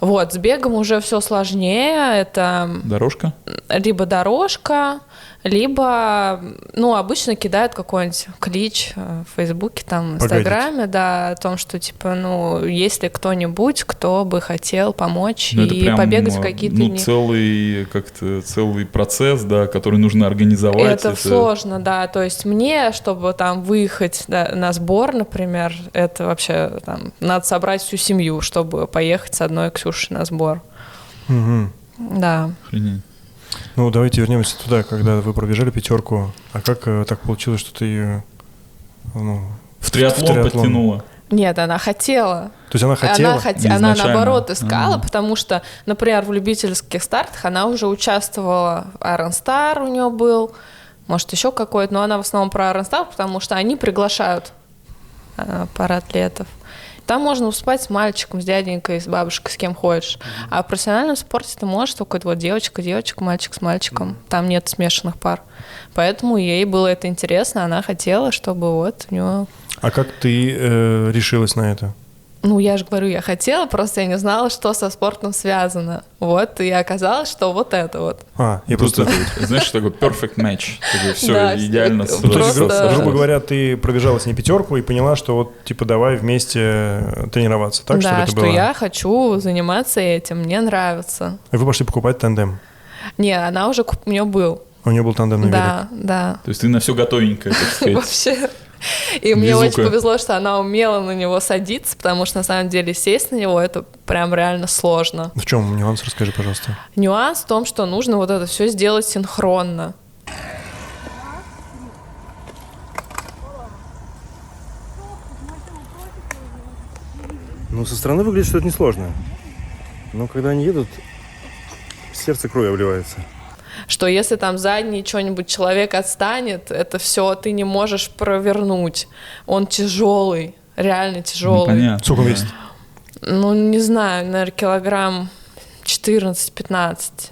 Вот, с бегом уже все сложнее. Это Дорожка? либо дорожка, либо, ну, обычно кидают какой-нибудь клич э, в Фейсбуке, там. Инстаграме, да, о том, что, типа, ну, есть ли кто-нибудь, кто бы хотел помочь Ну, это и прям, побегать в э, какие-то ну, дни. целый, как-то, целый процесс, да, который нужно организовать. Это сложно, да. То есть мне, чтобы там выехать да, на сбор, например, это вообще там надо собрать всю семью, чтобы поехать с одной Ксюшей на сбор. Мгм. Да. Охренеть. Ну, давайте вернемся туда, когда вы пробежали пятерку. А как э, так получилось, что ты ее, ну, В триатлон, триатлон. подтянула. Нет, она хотела. то есть она хотела? Она, хоте- она наоборот искала, Ага. потому что, например, в любительских стартах она уже участвовала. Iron Star у нее был, может, еще какой-то, но она в основном про Iron Star, потому что они приглашают э, паратлетов. Там можно выступать с мальчиком, с дяденькой, с бабушкой, с кем хочешь. А в профессиональном спорте ты можешь только вот девочка, девочка, мальчик с мальчиком. Там нет смешанных пар. Поэтому ей было это интересно, она хотела, чтобы вот у нее А как ты э, решилась на это? Ну, я же говорю, я хотела, просто я не знала, что со спортом связано. Вот, и оказалось, что вот это вот. А, я Просто, просто... знаешь, что такое perfect match. Такое все Да, идеально. э, Просто- гру- грубо говоря, ты пробежала с ней пятерку и поняла, что вот, типа, давай вместе тренироваться. Так, что да, это что было? я хочу заниматься этим, мне нравится. И вы пошли покупать тандем. Не, она уже у нее был. У нее был тандемный велик. Да, да. То есть ты на все готовенькое, так сказать. Вообще. И мне Везука. очень повезло, что она умела на него садиться, потому что на самом деле сесть на него это прям реально сложно. В чем нюанс, расскажи, пожалуйста. Нюанс в том, что нужно вот это все сделать синхронно. Ну, со стороны выглядит, что это несложно. Но когда они едут, сердце кровью обливается. Что если там задний что-нибудь человек отстанет, это все ты не можешь провернуть. Он тяжелый, реально Ну, тяжелый. понятно. Сколько весит? Ну, не знаю, наверное, килограмм 14-15.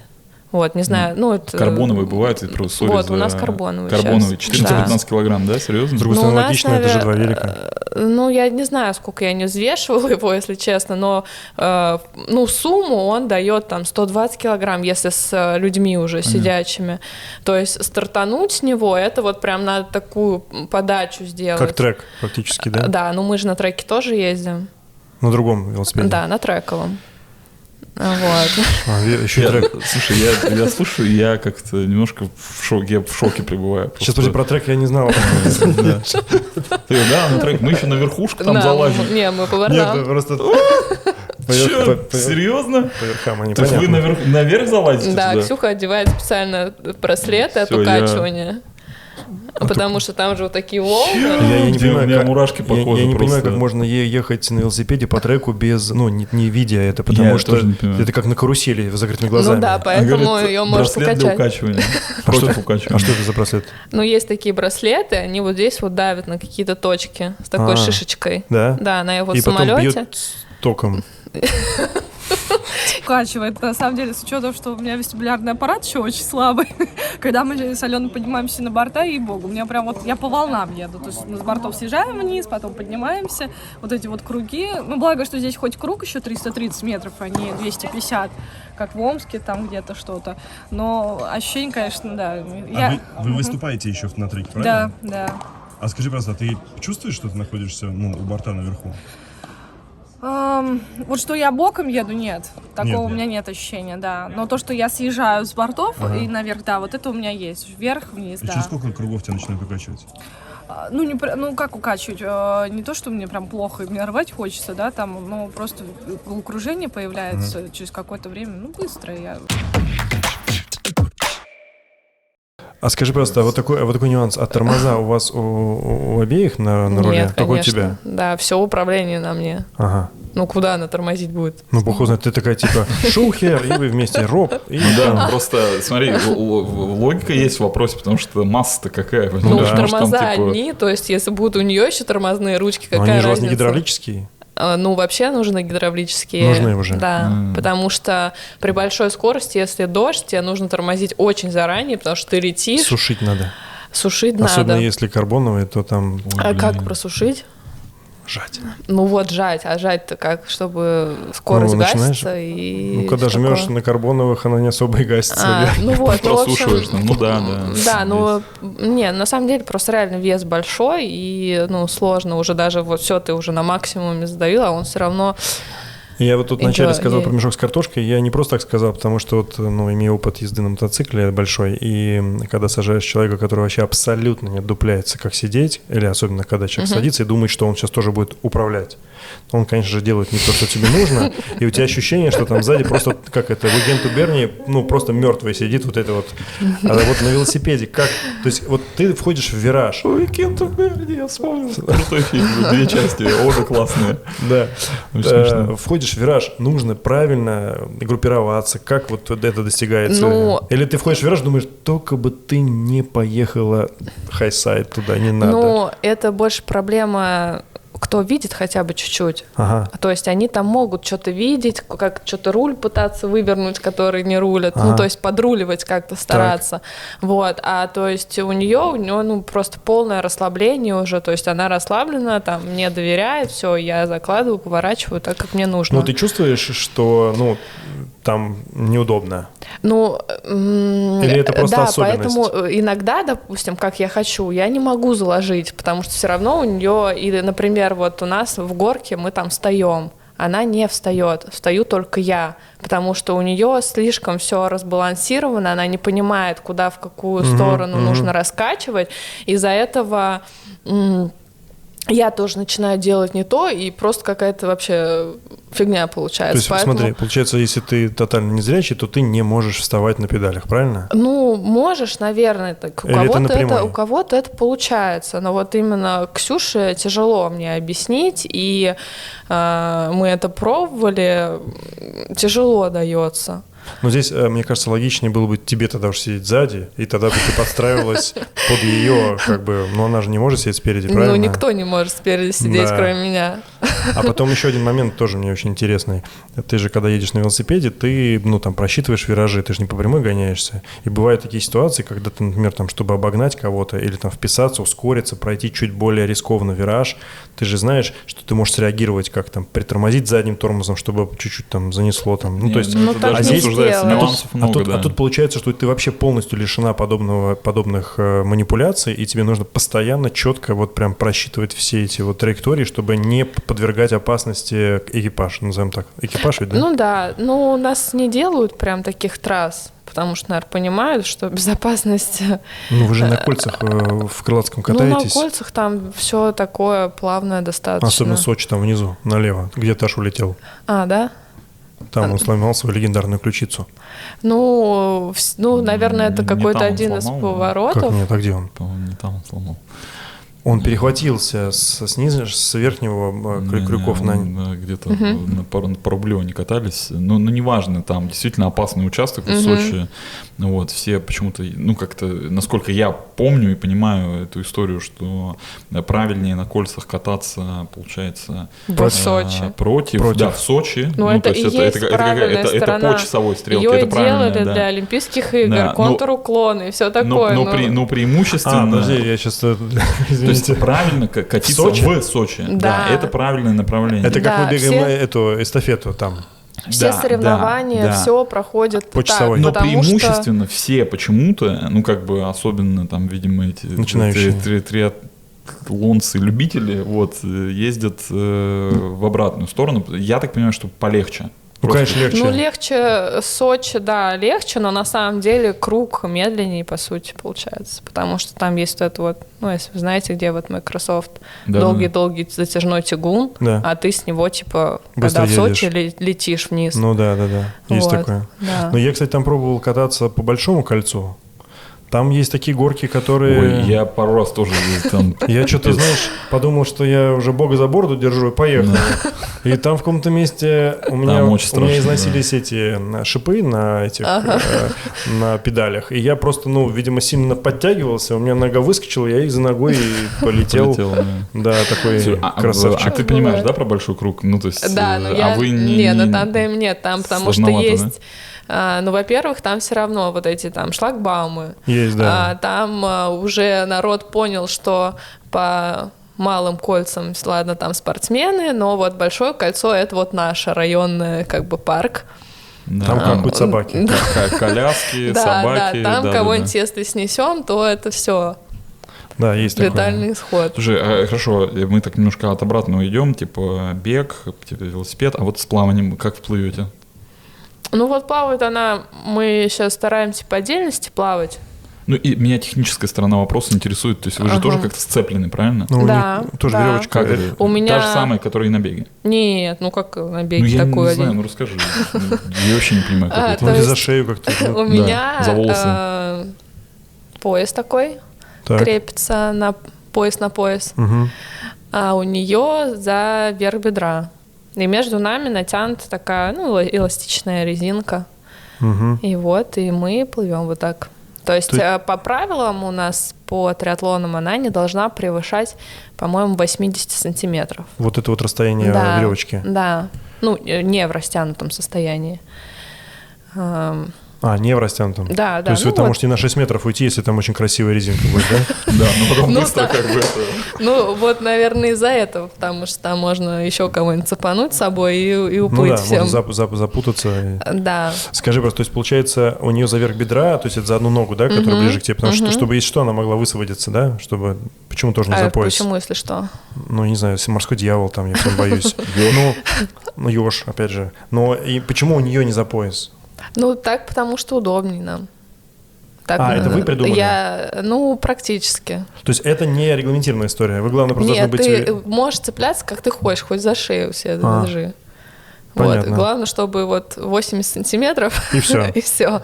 Вот, не знаю, ну это... Карбоновые бывают, и просто соли Вот, за- у нас карбоновые Карбоновые, щас. 14-15 килограмм, да, серьезно? С другой Ну, стороны, логично, это же два навер- велика. э, Ну, я не знаю, сколько я не взвешивала его, если честно, но, э, ну, сумму он дает там 120 килограмм, если с э, людьми уже сидячими. То есть стартануть с него, это вот прям надо такую подачу сделать. Как трек, практически, да? Да, ну мы же на треке тоже ездим. На другом велосипеде. Да, на трековом. Вот. А, ве- еще Я- трек. слушай, я, я слушаю, я как-то немножко в шоке, я в шоке пребываю. Сейчас, Просто- подожди, про трек я не знал. Да. На трек, мы еще на верхушку там залазим. Не, мы по Нет, просто серьезно? по верхам, они То есть вы наверх, залазите Да? Ксюха одевает специально браслеты от Всё, я- укачивания. Потому что там же вот такие волны. Я, я не Где у понимаю, меня как, мурашки по я, коже я не просто. понимаю, как можно ехать на велосипеде по треку без, ну, не, не видя это, потому Я что понимаю. это как на карусели с закрытыми глазами. Ну да, А поэтому говорит, ее может браслет для укачать. укачивания. А что, а что это за браслет? Ну, есть такие браслеты, они вот здесь вот давят на какие-то точки с такой А. шишечкой. Да? Да, на вот И в потом самолете. бьет током. Укачивает, на самом деле, с учетом, что у меня вестибулярный аппарат еще очень слабый. Когда мы с Аленой поднимаемся на борта, и богу, у меня прям вот, я по волнам еду. То есть мы с бортов съезжаем вниз, потом поднимаемся. Вот эти вот круги. Ну, благо, что здесь хоть круг еще 330 метров, а не 250, как в Омске там где-то что-то. Но ощущение, конечно, да. Я- А вы, вы Мгм. выступаете еще на треке, Да, правильно? да. А скажи, просто, ты чувствуешь, что ты находишься ну, у борта наверху? Ам, вот что я боком еду, нет. Такого Нет, у нет. меня нет ощущения, да. Но то, что я съезжаю с бортов Ага. и наверх, да, вот это у меня есть. Вверх, вниз, И да. через сколько кругов тебя начинает укачивать? А, Ну, не, ну, как укачивать? Э, Не то, что мне прям плохо, и мне рвать хочется, да, там, ну, просто головокружение появляется через какое-то время, ну, быстро я... А скажи просто, а вот такой, а вот такой нюанс. А тормоза у вас у, у- у обеих на, на руле? Нет, у конечно. тебя? Да, все управление на мне. Ага. Ну, куда она тормозить будет? Ну, бог знает, ты такая типа шухер, и вы вместе роб. И Ну да, просто смотри, логика есть в вопросе, потому что масса-то какая. Ну, понимаешь, может, там, тормоза типа, одни, то есть, если будут у нее еще тормозные ручки, Но какая они же у вас разница? не гидравлические. А, Ну, вообще нужны гидравлические. Нужны уже. Да, М. потому что при большой скорости, если дождь, тебе нужно тормозить очень заранее, потому что ты летишь, Сушить надо. сушить Особенно надо. если карбоновые, то там А блин. как просушить? Жать. Ну вот жать, а жать-то как, чтобы скорость Ну, начинаешь- гасится и Ну, когда жмешь такое. на карбоновых, она не особо и гасится. А, ну вот, в общем, Просушиваешь там, ну да, да. Да, ну, не, на самом деле просто реально вес большой, и, ну, сложно уже даже вот все ты уже на максимуме задавил, а он все равно... Я вот тут вначале сказал про мешок с картошкой, я не просто так сказал, потому что вот, ну, имею опыт езды на мотоцикле большой, и когда сажаешь человека, который вообще абсолютно не отдупляется, как сидеть, или особенно когда человек садится и думает, что он сейчас тоже будет управлять, он, конечно же, делает не то, что тебе нужно, и у тебя ощущение, что там сзади просто, как это, агенту Берни, ну, просто мертвый сидит вот это вот. А вот на велосипеде, как, то есть вот ты входишь в вираж, Уикенд в Берни, я вспомнил. Крутой фильм, две части, обе классные. Да. Э. Входишь в вираж, нужно правильно группироваться. Как вот это достигается? Ну- Или ты входишь в вираж, думаешь, только бы ты не поехала highside туда, не надо. Ну, это больше проблема кто видит хотя бы чуть-чуть. Ага. То есть они там могут что-то видеть, как что-то руль пытаться вывернуть, которые не рулят, Ага. ну то есть подруливать как-то стараться, вот. А то есть у нее, у нее ну просто полное расслабление уже, то есть она расслаблена, там мне доверяет, все, я закладываю, поворачиваю так, как мне нужно. Ну, ты чувствуешь, что, ну, там неудобно? Ну, Или это просто да, особенность? поэтому э, иногда, допустим, как я хочу, я не могу заложить, потому что все равно у нее, и, например, вот у нас в горке мы там встаем, она не встает, встаю только я, потому что у нее слишком все разбалансировано, она не понимает, куда в какую сторону мгм. нужно раскачивать, из-за этого м, я тоже начинаю делать не то, и просто какая-то вообще фигня То получается. есть, Поэтому- смотри, получается, если ты тотально незрячий, то ты не можешь вставать на педалях, правильно? Ну, можешь, наверное, так. У это кого-то это, напрямую? у кого-то это получается, но вот именно Ксюше тяжело мне объяснить, и э, мы это пробовали, тяжело дается. Но здесь, э, мне кажется, логичнее было бы тебе тогда уж сидеть сзади, и тогда бы ты подстраивалась под ее, как бы, но она же не может сидеть спереди, правильно? Ну, никто не может спереди сидеть, Да. кроме меня. А потом еще один момент тоже мне очень интересный. Ты же, когда едешь на велосипеде, ты, ну, там, просчитываешь виражи, ты же не по прямой гоняешься. И бывают такие ситуации, когда ты, например, там, чтобы обогнать кого-то или там вписаться, ускориться, пройти чуть более рискованно вираж, ты же знаешь, что ты можешь среагировать, как там, притормозить задним тормозом, чтобы чуть-уть там занесло там. Ну, то есть... Ну, не не обсуждается, сделаешь. нюансов А много, тут, да. а тут получается, что ты вообще полностью лишена подобного, подобных э, манипуляций, и тебе нужно постоянно четко вот прям просчитывать все эти вот траектории, чтобы не подвергать опасности экипаж, назовем так. Экипаж ведь, да? Ну да, ну у нас не делают прям таких трасс, потому что, наверное, понимают, что безопасность... Ну, вы же на кольцах э, в Крылатском Ну, на катаетесь. кольцах там все такое плавное достаточно. Особенно Сочи там внизу, налево, где Таш улетел. А, да? Там он сломал свою легендарную ключицу. Ну, ну, наверное, это какой-то один из сломал, да? поворотов. Как нет, а где он? По-моему, не там он сломал. Он перехватился с, снизу, с верхнего э, крю- крюков не, на... э, где-то на, пару, по рублю они катались. Но, ну, неважно, там действительно опасный участок в Сочи. Ну Вот, все почему-то, ну, как-то, насколько я помню и понимаю эту историю, что э, правильнее на кольцах кататься, получается... В э, Сочи. Против, Против. да, в Сочи. Ну, это то и есть есть это, это, правильная это, это сторона. по часовой стрелке, Ее это правильно, делали да. для Олимпийских игр, Да, но- контур уклон и все но, такое. но, ну. при- но преимущественно... А, подожди, я сейчас... То есть правильно катиться Сочи? в Сочи. Да. это правильное направление. Это как Да, мы бегаем все- эту эстафету там. Все Да, соревнования, да, да. все проходит По так, часовой. Но потому что- преимущественно все почему-то, ну как бы особенно там, видимо, эти Начинающие. три- три- триатлонцы, любители, вот, э, ездят э, в обратную сторону. Я так понимаю, что полегче. Ну, Просто- конечно, легче. Ну, легче Сочи, да, легче, но на самом деле круг медленнее, по сути, получается. Потому что там есть вот это вот, ну, если вы знаете, где вот Microsoft, Да, долгий-долгий затяжной тягун, Да. а ты с него, типа, Быстро когда в Сочи едешь. ле- летишь вниз. Ну да, да, да. Есть Вот, такое. да. Но я, кстати, там пробовал кататься по большому кольцу. Там есть такие горки, которые... Ой, я пару раз тоже ездил там. Я что-то, знаешь, подумал, что я уже бога за бороду держу и поехал. И там в каком-то месте у меня, Там у очень меня страшно, износились эти на, шипы на этих э, на педалях. И я просто, ну, видимо, сильно подтягивался. У меня нога выскочила, я их за ногой и полетел. Полетел, да. Да, такой Слушай, а, а- красавчик. а ты понимаешь, да, про большой круг? Ну, то есть, Да, э, но а я... вы не... не, на тандем нет, там потому что Сложновато, да? А, ну, во-первых, там все равно вот эти там шлагбаумы. Есть, да. А, там а, уже народ понял, что по малым кольцам, ладно, там спортсмены, но вот большое кольцо это вот наше районное как бы парк. Да. Там как будь собаки. Да, Коляски, да, собаки. да, там да, кого-нибудь да. если снесем, то это все Да, есть такое. летальный исход. Слушай, а, хорошо, мы так немножко от обратного идем, типа бег, типа велосипед, а вот с плаванием как вплывете? Ну вот плавает она, мы сейчас стараемся по отдельности плавать. Ну и меня техническая сторона вопроса интересует, то есть вы же Ага. тоже как-то сцеплены, правильно? Ну, у Да, них тоже да. веревочка. Как? У меня- Та же самая, которая и на беге. Нет, ну как на Ну беге я такой не знаю, один. ну расскажи. Я вообще не понимаю, как А, это. Вроде есть- за шею как-то. ну, У меня за волосы. э, пояс такой так. крепится на пояс на пояс, а у нее за верх бедра. И между нами натянута такая, ну, эла- эластичная резинка. Мгм. И вот, и мы плывем вот так. То есть есть- э, по правилам у нас по триатлонам она не должна превышать, по-моему, 80 сантиметров. Вот это вот расстояние Да, веревочки. Да. Ну, э, не в растянутом состоянии. А, не в растянутом. Да, да. То есть ну вы там вот. можете на 6 метров уйти, если там очень красивая резинка будет, да? Да, но потом Ну быстро да. как бы это... Ну, вот, наверное, из-за этого, потому что там можно еще кого-нибудь цепануть с собой и, Ну уплыть да, всем. можно зап- зап- запутаться. Да. Скажи просто, то есть получается у нее за верх бедра, то есть это за одну ногу, да, которая ближе к тебе, потому что чтобы если что, она могла высвободиться, да, чтобы почему тоже не А за пояс? почему, если что? Ну не знаю, если морской дьявол там, я прям боюсь. Ну, ну еж, опять же. Но и почему у нее не за пояс? Ну, так, потому что удобнее нам. Так, А, это вы придумали? Я, ну, практически. То есть это не регламентированная история. Вы главное просто Нет, должны быть. ты э, можешь цепляться, как ты хочешь, хоть за шею себе А, держи. Вот. Главное, чтобы вот 80 сантиметров. И всё. и все.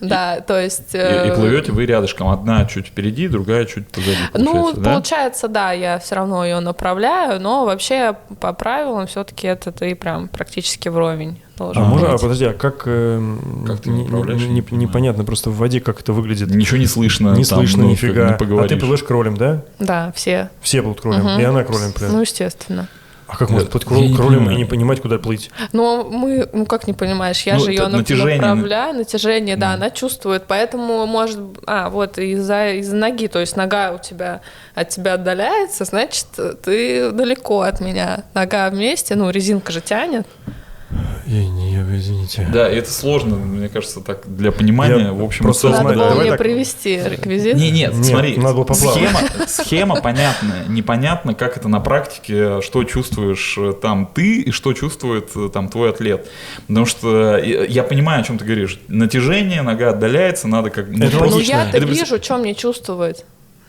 Да, то есть... И, э, и плывете вы рядышком. Одна чуть впереди, другая чуть позади. Ну, получается, да? получается, да, я все равно ее направляю, но вообще по правилам все-таки это ты прям практически вровень должен А можно, а быть. подожди, а как, э, Как ты не- не- не непонятно просто в воде, как это выглядит. Ничего не слышно. Не там, слышно ну, нифига. не а ты плывешь кролем, да? Да, все. Все плывут кролем. Мгм. И она кролем плывет. Ну, естественно. А как можно плыть я не крол- кролем и понимаю. не понимать, куда плыть? Но мы, ну как не понимаешь, я Ну, же ее натяжение. направляю, натяжение, да, она чувствует, поэтому может, а вот из-за из ноги, то есть нога у тебя от тебя отдаляется, значит ты далеко от меня, нога вместе, ну резинка же тянет. Я не, я- извините. Да, и это сложно, мне кажется, так для понимания. Я в общем, просто Надо было мне так. привести реквизит. Не, нет, Нет, смотри, надо было поплавать. схема, схема понятная, непонятно, как это на практике, что чувствуешь э, там ты и что чувствует э, там твой атлет. Потому что э, я понимаю, о чем ты говоришь. Натяжение, нога отдаляется, надо как... ну, Это Ну логично. я-то Это вижу, что мне чувствовать.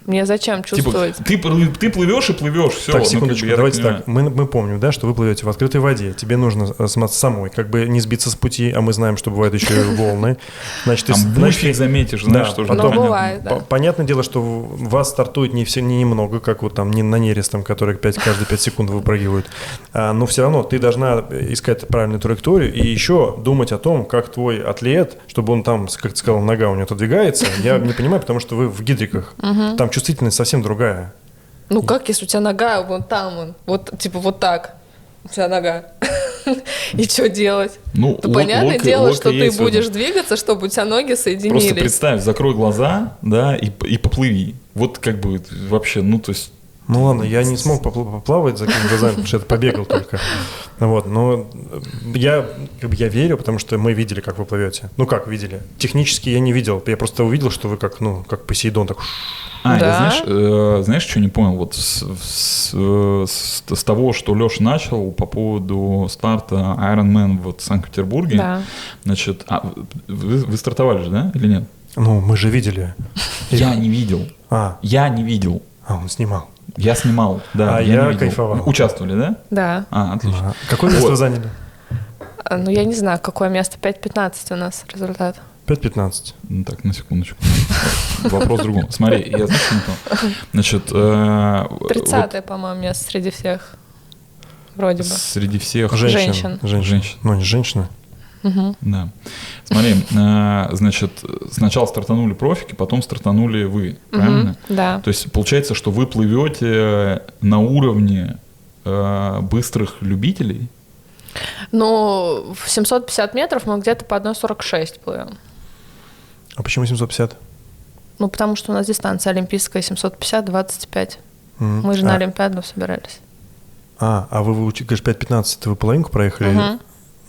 Мне зачем Типа, чувствовать? ты, плы- ты плывешь и плывешь, все. так, секундочку, давайте так. Мы, мы помним, да, что вы плывете в открытой воде. Тебе нужно э, самой как бы не сбиться с пути, а мы знаем, что бывают еще и волны. Значит, ты, Там значит, буфик заметишь, знаешь, да, тоже потом- Ну, бывает, да. Понятное дело, что вас стартует не все не немного, как вот там не на нерест, там, который 5, каждые 5 секунд выпрыгивают. А, но все равно ты должна искать правильную траекторию и еще думать о том, как твой атлет, чтобы он там, как ты сказал, нога у него отодвигается. Я не понимаю, потому что вы в гидриках. Там чувствительность совсем другая. Ну как, если у тебя нога вон там, вон, вот типа вот так, у тебя нога. И что делать? Ну, То ло- понятное логика- дело, логика что ты будешь двигаться, чтобы у тебя ноги Просто соединились. представь, закрой глаза, да, и, и поплыви. Вот как бы вообще, ну, то есть... Ну ладно, я не смог попл- поплавать за глазами, потому что это побегал только. Вот, но я, как бы я верю, потому что мы видели, как вы плывете. Ну как видели? Технически я не видел, я просто увидел, что вы как, ну, как Посейдон, так А, я Да. знаешь, э, знаешь, что не понял? Вот с, с- э, с- с того, что Леша начал по поводу старта Iron Man вот в Санкт-Петербурге, Да. значит, а, вы, вы стартовали же, да, или нет? Ну, мы же видели. Я не видел. А, Я не видел. а, он снимал. Я снимал, да. А я видел. кайфовал. Участвовали, да? Да. А, отлично. Ага. Какое место Вот. заняли? А, Ну, я не знаю, какое место. 5-15 у нас результат. 5-15. Ну, так, на секундочку. Вопрос в другом. Смотри, я знаешь, что не понял? Значит, э, вот 30 по-моему, место среди всех. Вроде бы. среди всех... Женщин. Женщин. Женщин. Женщин. Ну, не женщины. Да. Смотри, э, значит, сначала стартанули профики, потом стартанули вы, правильно? Мгм, Да. То есть получается, что вы плывете на уровне э, быстрых любителей. Ну, в 750 метров мы где-то по 1,46 плывем. А почему 750? Ну, потому что у нас дистанция олимпийская 750-25. М. Мы же на а, Олимпиаду собирались. А, а вы, вы говоришь, 5-15, это вы половинку проехали? Мгм.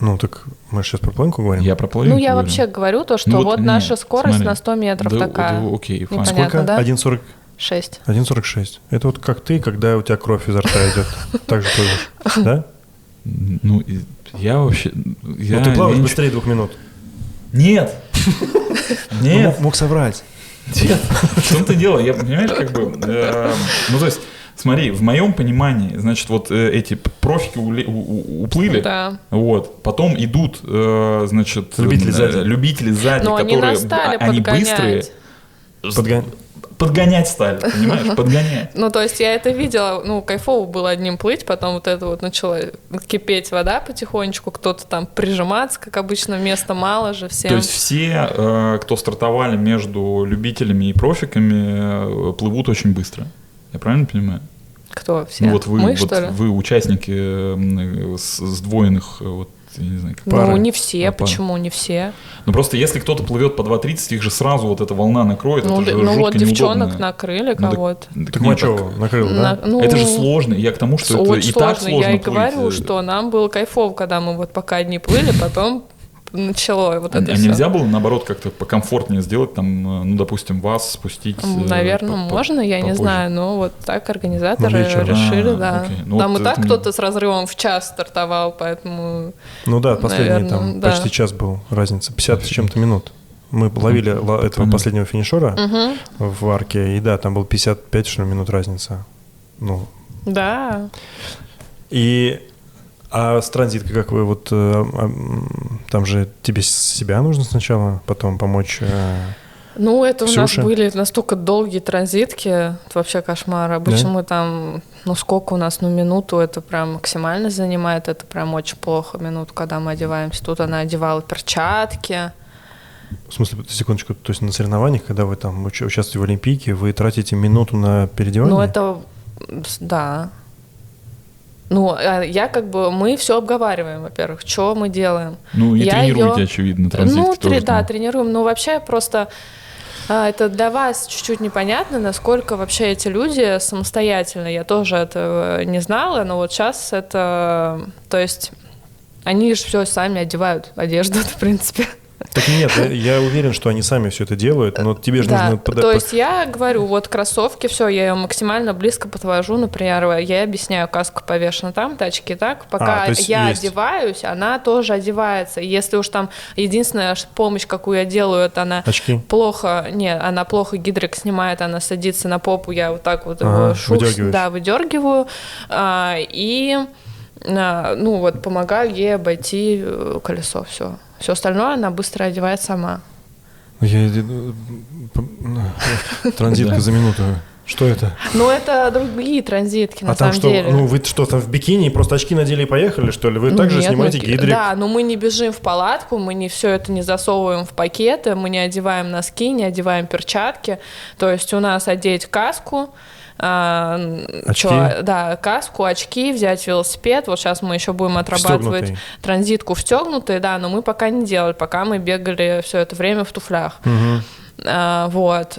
Ну, так мы сейчас про половинку говорим? Я про половину Ну, я говорю. вообще говорю то, что Ну, вот, вот наша нет, скорость смотри. на 100 метров Да, такая. да, окей, файн. Сколько? да? 1,40? 6. 1,46. Это вот как ты, когда у тебя кровь изо рта идет. Так же плывешь, да? Ну, я вообще... Я, Ну, ты плаваешь ничего- быстрее двух минут. Нет! Ну, Нет! мог, мог соврать. Нет, в том-то дело, я, понимаешь, как бы, э, ну, то есть, смотри, в моем понимании, значит, вот э, эти профики у- уплыли, Да. вот, потом идут, э, значит, Любители э, сзади. любители сзади, Но они которые, стали а- они подгонять. быстрые, Подгон- подгонять стали, понимаешь? Подгонять. Ну, то есть я это видела, ну, кайфово было одним плыть, потом вот это вот начала кипеть вода потихонечку, кто-то там прижиматься, как обычно, места мало же всем. То есть все, кто стартовали между любителями и профиками, плывут очень быстро. Я правильно понимаю? Кто? Все? Ну вот вы, Мы, вот что ли? вы участники сдвоенных, э, вот, я не знаю, как Ну, пары. не все, А, почему не все? Ну просто если кто-то плывет по 2.30, их же сразу вот эта волна накроет, Ну, это же ну вот девчонок неудобно. накрыли Ну, так- кого-то. так Так нет, Мачева накрыл, да? На- ну, Это же сложно. Я к тому, что это и так сложно. сложно Я и говорю, что нам было кайфово, когда мы вот пока одни плыли, потом начало вот А, это а всё. нельзя было, наоборот, как-то покомфортнее сделать, там, э, ну, допустим, вас спустить? э, Наверное, по- можно, я не знаю, но вот так организаторы Ну, вечером. решили, А, да. окей. Ну, Там вот и так это- кто-то с разрывом в час стартовал, поэтому... Ну да, последний Наверное, там да. почти час был разница, 50 с чем-то минут. Мы ловили ла- этого Понятно. последнего финишера Мгм. в арке, и да, там был 55 что минут разница. Ну, Да. и а с транзиткой как вы вот э, а, там же тебе себя нужно сначала, потом помочь. э, Ну, это у нас Ксюша? были настолько долгие транзитки, это вообще кошмар. Обычно Да? мы там, ну сколько у нас, ну минуту это прям максимально занимает, это прям очень плохо, минуту, когда мы одеваемся. Тут она одевала перчатки. В смысле, секундочку, то есть на соревнованиях, когда вы там уч- участвуете в Олимпийке, вы тратите минуту на переодевание? Ну, это, да. Ну, а я как бы, мы все обговариваем, во-первых, что мы делаем. Ну, и Я тренируете, её- очевидно, транзитки Ну, тоже да, там. тренируем. Но вообще просто а, это для вас чуть-чуть непонятно, насколько вообще эти люди самостоятельны. Я тоже этого не знала, но вот сейчас это... То есть они же все сами одевают одежду, в принципе. Так нет, я, уверен, что они сами все это делают, но тебе же Да, нужно... пода- то есть я говорю, вот кроссовки, все, я ее максимально близко подвожу, например, я объясняю, каска повешена там, тачки так, пока А, я есть. одеваюсь, она тоже одевается. Если уж там единственная помощь, какую я делаю, это она Очки? плохо, не, она плохо гидрик снимает, она садится на попу, я вот так вот Ага, его выдёргиваешь. да, выдергиваю, а, и а, ну вот помогаю ей обойти э, колесо, все. Все остальное она быстро одевает сама. Я, п- э, транзитка за минуту. Что это? Ну, это другие транзитки, на а там самом что, деле. ну вы что, там в бикини, просто очки надели и поехали, что ли? Вы Ну, также нет, снимаете ну, гидрик? Да, но мы не бежим в палатку, мы не все это не засовываем в пакеты, мы не одеваем носки, не одеваем перчатки. То есть у нас одеть каску, а, Очки? чё, да, каску, очки, взять велосипед. Вот сейчас мы еще будем отрабатывать Встёгнутый. транзитку встегнутые, да, но мы пока не делали, пока мы бегали все это время в туфлях. Мгм. А, вот,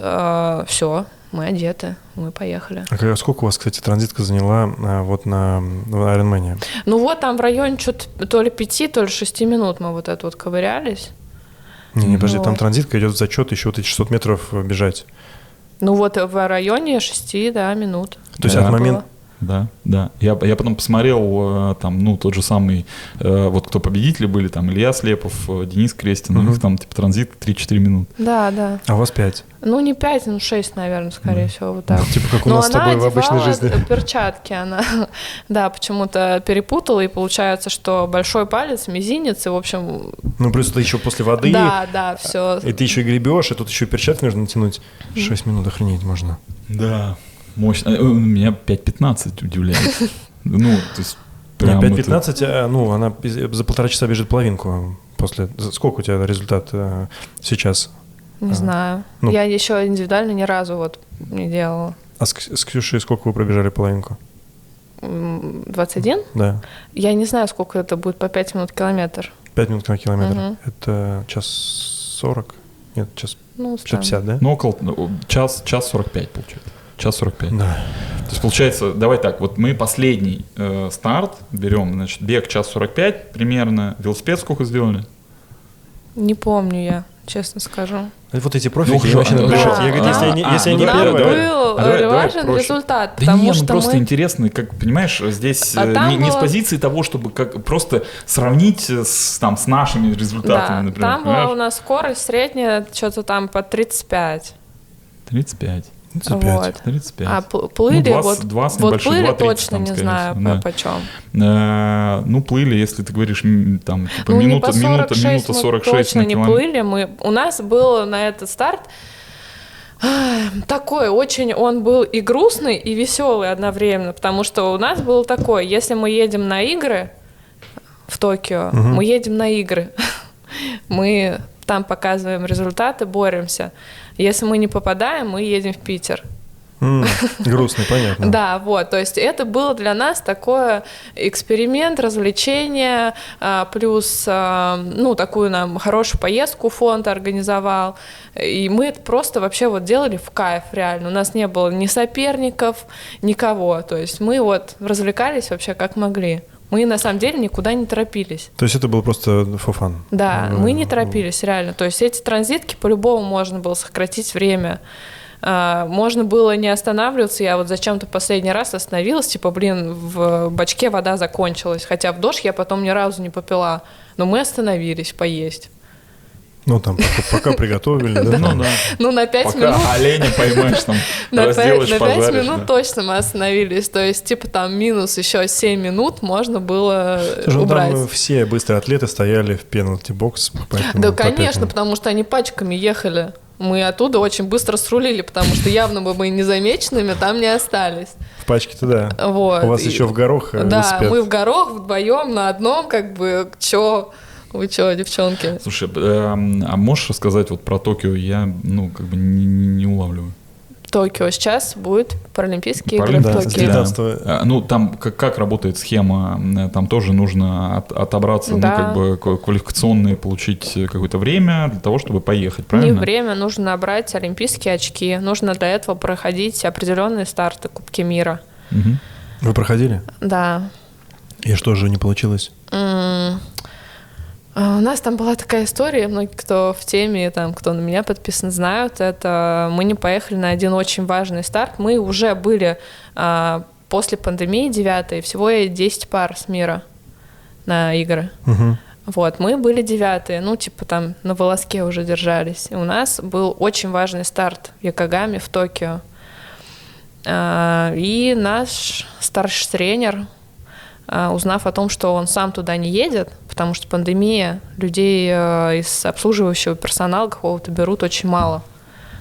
все, мы одеты, мы поехали. А сколько у вас, кстати, транзитка заняла а, вот на Ironman? Ну вот там в районе что-то то ли пяти, то ли шести минут мы вот это вот ковырялись. Не, не, подожди, Вот. там транзитка идет в зачет, еще вот эти 600 метров э, бежать. Ну вот в районе шести, да, минут. То есть Да. от момента... Да, да. Я, я потом посмотрел, э, там, ну, тот же самый, э, вот кто победители были, там, Илья Слепов, э, Денис Крестин, у Мгм. них там, типа, транзит 3-4 минуты. Да, да. А у вас 5. Ну не пять, ну шесть, наверное, скорее всего, вот так. Типа как у Но нас с она тобой в обычной жизни. перчатки, она, да, почему-то перепутала, и получается, что большой палец, мизинец, и, в общем, Ну, плюс ты еще после воды, да, да, все. и ты еще и гребешь, и тут еще и перчатки нужно натянуть. 6 минут охренеть можно. Да. Мощно. Э, Меня 5-15 удивляет. Ну, то есть... Не, прям это- 5.15, а, ну, она за полтора часа бежит половинку после... Сколько у тебя результат э, сейчас? Не А, знаю. ну. Я еще индивидуально ни разу вот не делала. А с, с Ксюшей сколько вы пробежали половинку? М, 21? Да. Я не знаю, сколько это будет по 5 минут километр. 5 минут на километр. Мгм. Это час 40? Нет, час, Ну, час там. 50, да? Ну, около... ну, час, час 45, получается. Час 45. Да. То есть, получается, давай так, вот мы последний э, старт берем, значит, бег час 45 примерно, велосипед сколько сделали? Не помню я, честно скажу. И Вот эти профики, Ну, я вообще. Да. Я говорю, если А, они, а, если ну они да, Нам первые... давай. был А давай, давай важен проще. результат, Да потому не, что ну просто мы... интересно, как, понимаешь, здесь А э, не, не с позиции того, чтобы как просто сравнить э, с, там, с нашими результатами, Да, например, там была у понимаешь? нас скорость средняя, что-то там по 35. 35. 35. Вот. 35. А пл- плыли, Ну, 20 вот, 20 вот плыли 2.30 точно там, не знаю всего, да. по почем. Э, ну, плыли, если ты говоришь, там, типа, Ну, минута, не по минута, 46 минута мы 46 точно на не километр. плыли. Мы, у нас было на этот старт Такой очень он был и грустный, и веселый одновременно, потому что у нас было такое, если мы едем на игры в Токио, мы едем на игры, мы там показываем результаты, боремся. Если мы не попадаем, мы едем в Питер. М, Грустный, понятно. Да, вот, то есть это было для нас такое эксперимент, развлечение, а, плюс, а, ну, такую нам хорошую поездку фонд организовал, и мы это просто вообще вот делали в кайф реально, у нас не было ни соперников, никого, то есть мы вот развлекались вообще как могли. Мы на самом деле никуда не торопились. То есть это было просто фофан. Да, мы не торопились, реально. То есть эти транзитки по-любому можно было сократить время. А, Можно было не останавливаться. Я вот зачем-то последний раз остановилась, типа, блин, в бачке вода закончилась. Хотя в дождь я потом ни разу не попила. Но мы остановились поесть. Ну, там, пока, пока приготовили, да? Ну да. Ну, на пять Пока минут. оленя поймаешь, там, На пять, разделаешь, на пять пожаришь. минут да. точно мы остановились. То есть, типа, там минус еще 7 минут можно было ну, убрать. там все быстрые атлеты стояли в пенальти-бокс. Да, конечно, потому что они пачками ехали. Мы оттуда очень быстро срулили, потому что явно бы мы незамеченными там не остались. В пачке-то да. Вот. У вас И- еще в горох э, Да, мы в горох вдвоем на одном, как бы, чё, вы чё, девчонки? Слушай, эм, а можешь рассказать вот про Токио? Я, ну, как бы не, не- не улавливаю. Токио сейчас будет Паралимпийские игры в Да, с Токио. 19 А, Ну, там как, как работает схема? Там тоже нужно от- отобраться, Да. ну, как бы ка- квалификационные, получить какое-то время для того, чтобы поехать, Не правильно? время, нужно набрать олимпийские очки. Нужно для этого проходить определенные старты Кубки мира. Мгм. Вы проходили? Да. И что же не получилось? М, а У нас там была такая история, многие, кто в теме, там, кто на меня подписан, знают, это мы не поехали на один очень важный старт. Мы уже были а, после пандемии девятой, всего и 10 пар с мира на игры. Мгм. Вот, мы были девятые, ну, типа там на волоске уже держались. И у нас был очень важный старт в Якогаме в Токио. А, И наш старший тренер, а, узнав о том, что он сам туда не едет, потому что пандемия, людей э, из обслуживающего персонала какого-то берут очень мало.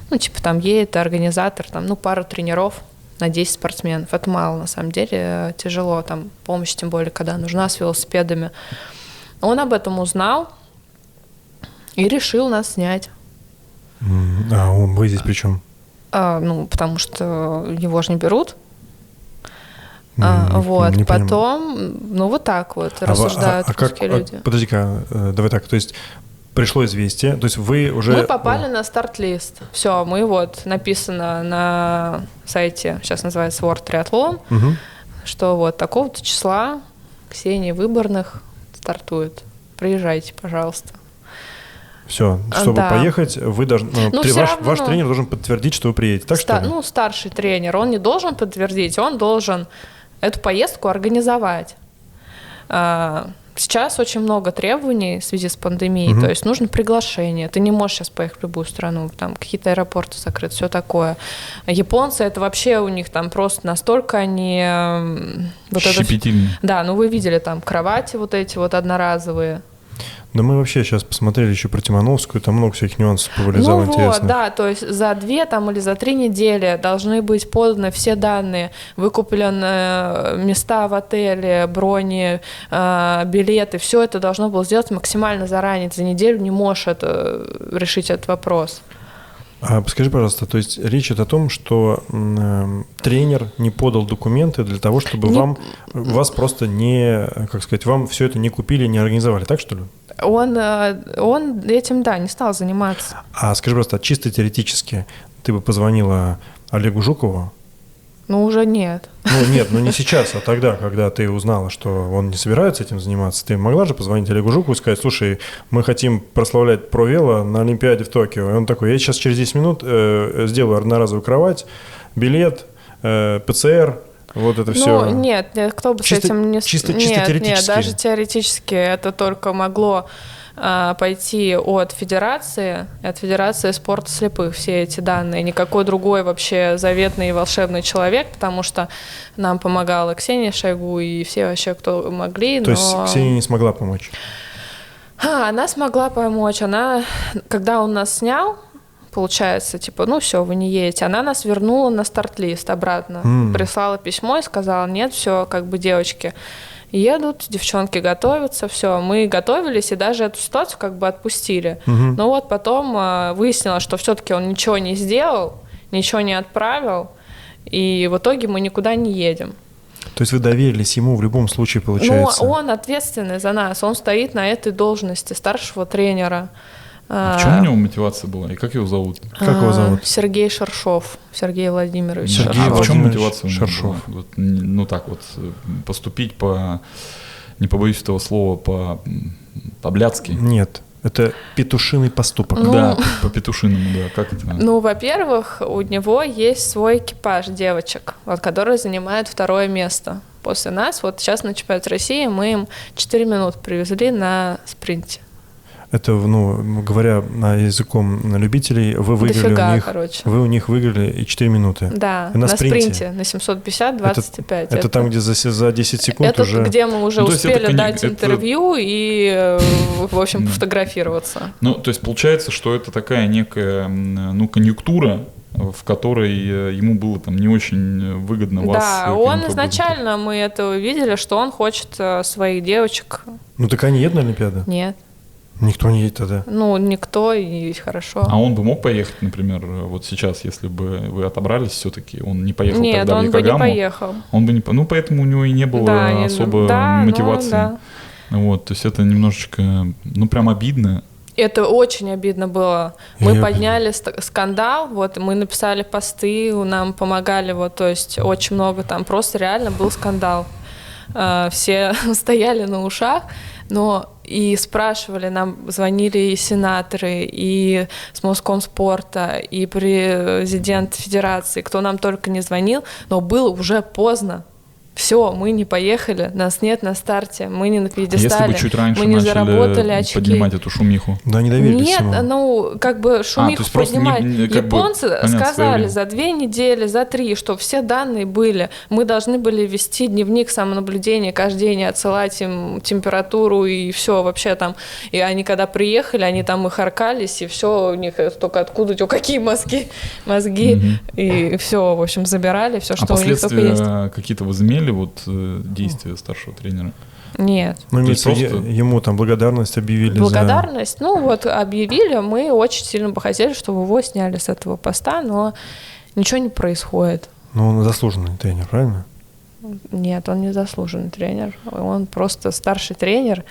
Ну, типа там едет организатор, там, ну, пару тренеров на 10 спортсменов. Это мало, на самом деле, э, тяжело. Там помощь, тем более, когда нужна с велосипедами. Он об этом узнал и решил нас снять. А, он- вы здесь при чем? А, ну, потому что его же не берут. А, М, вот, не понимаю. потом, ну, вот так вот А рассуждают а- а как- русские а- люди. Подожди-ка, э, давай так, то есть пришло известие, то есть вы уже... Мы попали на старт-лист. Все, мы вот написано на сайте, сейчас называется World Triathlon, Мгм. что вот такого-то числа Ксении Выборных стартует. Приезжайте, пожалуйста. Все, А, чтобы да. поехать, вы должны, ну, Ну, всё ваш, равно. ваш тренер должен подтвердить, что вы приедете, так Ста- что ли? Ну, старший тренер, он не должен подтвердить, он должен эту поездку организовать. А, Сейчас очень много требований в связи с пандемией, Мгм. то есть нужно приглашение. Ты не можешь сейчас поехать в любую страну, там какие-то аэропорты закрыты, все такое. Японцы это вообще у них там просто настолько они вот это-. Да, ну вы видели там кровати вот эти вот одноразовые. Да мы вообще сейчас посмотрели еще про Тимановскую, там много всяких нюансов повылезало ну вот, интересных. да, то есть за две там или за три недели должны быть поданы все данные, выкуплены э, места в отеле, брони, э, билеты, все это должно было сделать максимально заранее. За неделю не можешь это, э, решить этот вопрос. А скажи, пожалуйста, то есть речь идет о том, что эм, тренер не подал документы для того, чтобы Не- вам вас просто не, как сказать, вам все это не купили, не организовали, так что ли? Он, э, он этим, да, не стал заниматься. А скажи, просто чисто теоретически, ты бы позвонила Олегу Жукову? Ну, уже нет. Ну нет, ну не сейчас, а тогда, когда ты узнала, что он не собирается этим заниматься, ты могла же позвонить Олегу Жукову и сказать, слушай, мы хотим прославлять провела на Олимпиаде в Токио. И он такой, я сейчас через 10 минут э, сделаю одноразовую кровать, билет, э, ПЦР, вот это все. Ну, нет, нет, кто бы Чисто- с этим не... чисто- нет, чисто Нет, теоретически. даже теоретически это только могло а, пойти от федерации, от федерации спорта слепых все эти данные. Никакой другой вообще заветный и волшебный человек, потому что нам помогала Ксения Шойгу и все вообще, кто могли. То но... есть Ксения не смогла помочь. А, она смогла помочь. Она, когда он нас снял, получается, типа, ну все, вы не едете. Она нас вернула на старт-лист обратно. М. Прислала письмо и сказала, нет, все, как бы девочки едут, девчонки готовятся, все. Мы готовились и даже эту ситуацию как бы отпустили. Мгм. Но вот потом э, выяснилось, что все-таки он ничего не сделал, ничего не отправил, и в итоге мы никуда не едем. То есть вы доверились ему в любом случае, получается? Ну, он ответственный за нас, он стоит на этой должности старшего тренера. А в чем у него мотивация была? И как его зовут? Как его А, зовут? Сергей Шаршов. Сергей Владимирович Сергей а Шаршов. в чем мотивация у него Шаршов. была? Вот, ну так вот, поступить по, не побоюсь этого слова, по, по-блядски. Нет, это петушиный поступок. Ну, Да, по петушиному, да, как это? Ну, во-первых, у него есть свой экипаж девочек, вот, которые занимают второе место после нас. Вот сейчас на чемпионате России мы им 4 минуты привезли на спринте. Это, ну, говоря на языком любителей, вы выиграли Дофига, у них, короче. вы у них выиграли и 4 минуты. Да, на на, спринте? спринте. на 750, 25. Это, там, где за, за 10 секунд это уже... где мы уже Ну, это успели кони- дать это- интервью и, в общем, фотографироваться. Ну, то есть получается, что это такая некая, ну, конъюнктура, в которой э, ему было там не очень выгодно вас. Да, он изначально, мы это увидели, что он хочет э, своих девочек. Ну так они едут на Олимпиаду? Нет, Никто не едет тогда. ну, никто, и хорошо. А он бы мог поехать, например, вот сейчас, если бы вы отобрались все-таки, он не поехал Нет, тогда в он бы не Якогаму? поехал. Он бы не, по- ну поэтому у него и не было Да, особо да, ну, мотивации. да. Вот, то есть это немножечко, ну прям обидно. Это очень обидно было. Мы Я- подняли ст- скандал, вот мы написали посты, нам помогали, вот, то есть очень много там, просто реально был скандал. А, Все стояли на ушах, но и спрашивали, нам звонили и сенаторы, и с Москомспорта, и президент Федерации, кто нам только не звонил, но было уже поздно. Все, мы не поехали, нас нет на старте, мы не на А Если пьедестале, бы чуть раньше мы не заработали очки. поднимать эту шумиху. Да, они доверились Нет, ему. ну, как бы шумиху есть просто не- поднимать. не- как бы, Японцы понятно, свое сказали за две недели, за три, что все данные были. Мы должны были вести дневник самонаблюдения, каждый день отсылать им температуру и все вообще там. И они когда приехали, они там и харкались, и все у них только откуда, о, какие мозги, мозги. Мгм. И все, в общем, забирали, все, А что у них только есть. какие-то возымели вот э, действия старшего тренера? Нет. Ну, просто- ему там благодарность объявили за... Благодарность. Ну вот объявили, мы очень сильно бы хотели, чтобы его сняли с этого поста, но ничего не происходит. Ну, он заслуженный тренер, правильно? Нет, он не заслуженный тренер. Он просто старший тренер.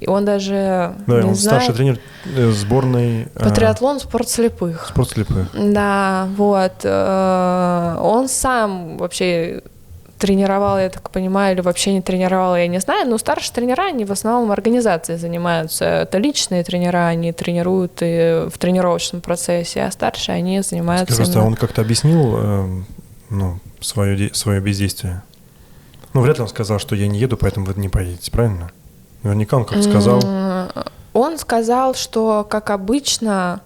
И он даже Да, не он знает старший тренер э, сборной... э, по триатлону спорт слепых. Спорт слепых. Да, вот. э, Он сам вообще тренировал, я так понимаю, или вообще не тренировал, я не знаю, но старшие тренера, они в основном организацией занимаются. Это личные тренера, они тренируют и в тренировочном процессе, а старшие, они занимаются Скажи, а именно- он как-то объяснил э, ну, свое, свое бездействие? Ну, вряд ли он сказал, что я не еду, поэтому вы не поедете, правильно? Наверняка он как сказал. Он сказал, что, как обычно, а,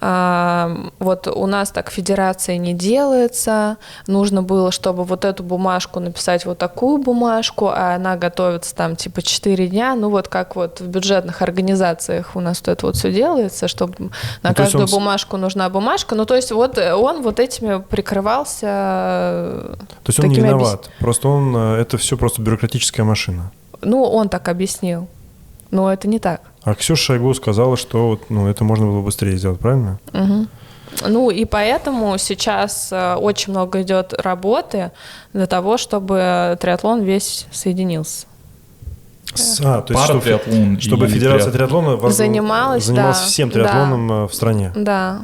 вот у нас так федерация не делается, нужно было, чтобы вот эту бумажку написать вот такую бумажку, а она готовится там типа 4 дня, ну вот как вот в бюджетных организациях у нас вот это вот все делается, чтобы на Ну, каждую он бумажку нужна бумажка, ну то есть вот э, он вот этими прикрывался То есть он не такими объяс- виноват. Просто он, э, это все просто бюрократическая машина. Ну, он так объяснил. Но это не так. А Ксюша Шойгу сказала, что вот, ну, это можно было быстрее сделать, правильно? Мгм. Ну и поэтому сейчас э, очень много идет работы для того, чтобы триатлон весь соединился. С- а, то есть, Пара чтобы, триатлон чтобы Федерация триатлон. триатлона Занималась, занималась да, всем да. триатлоном э, в стране. Да.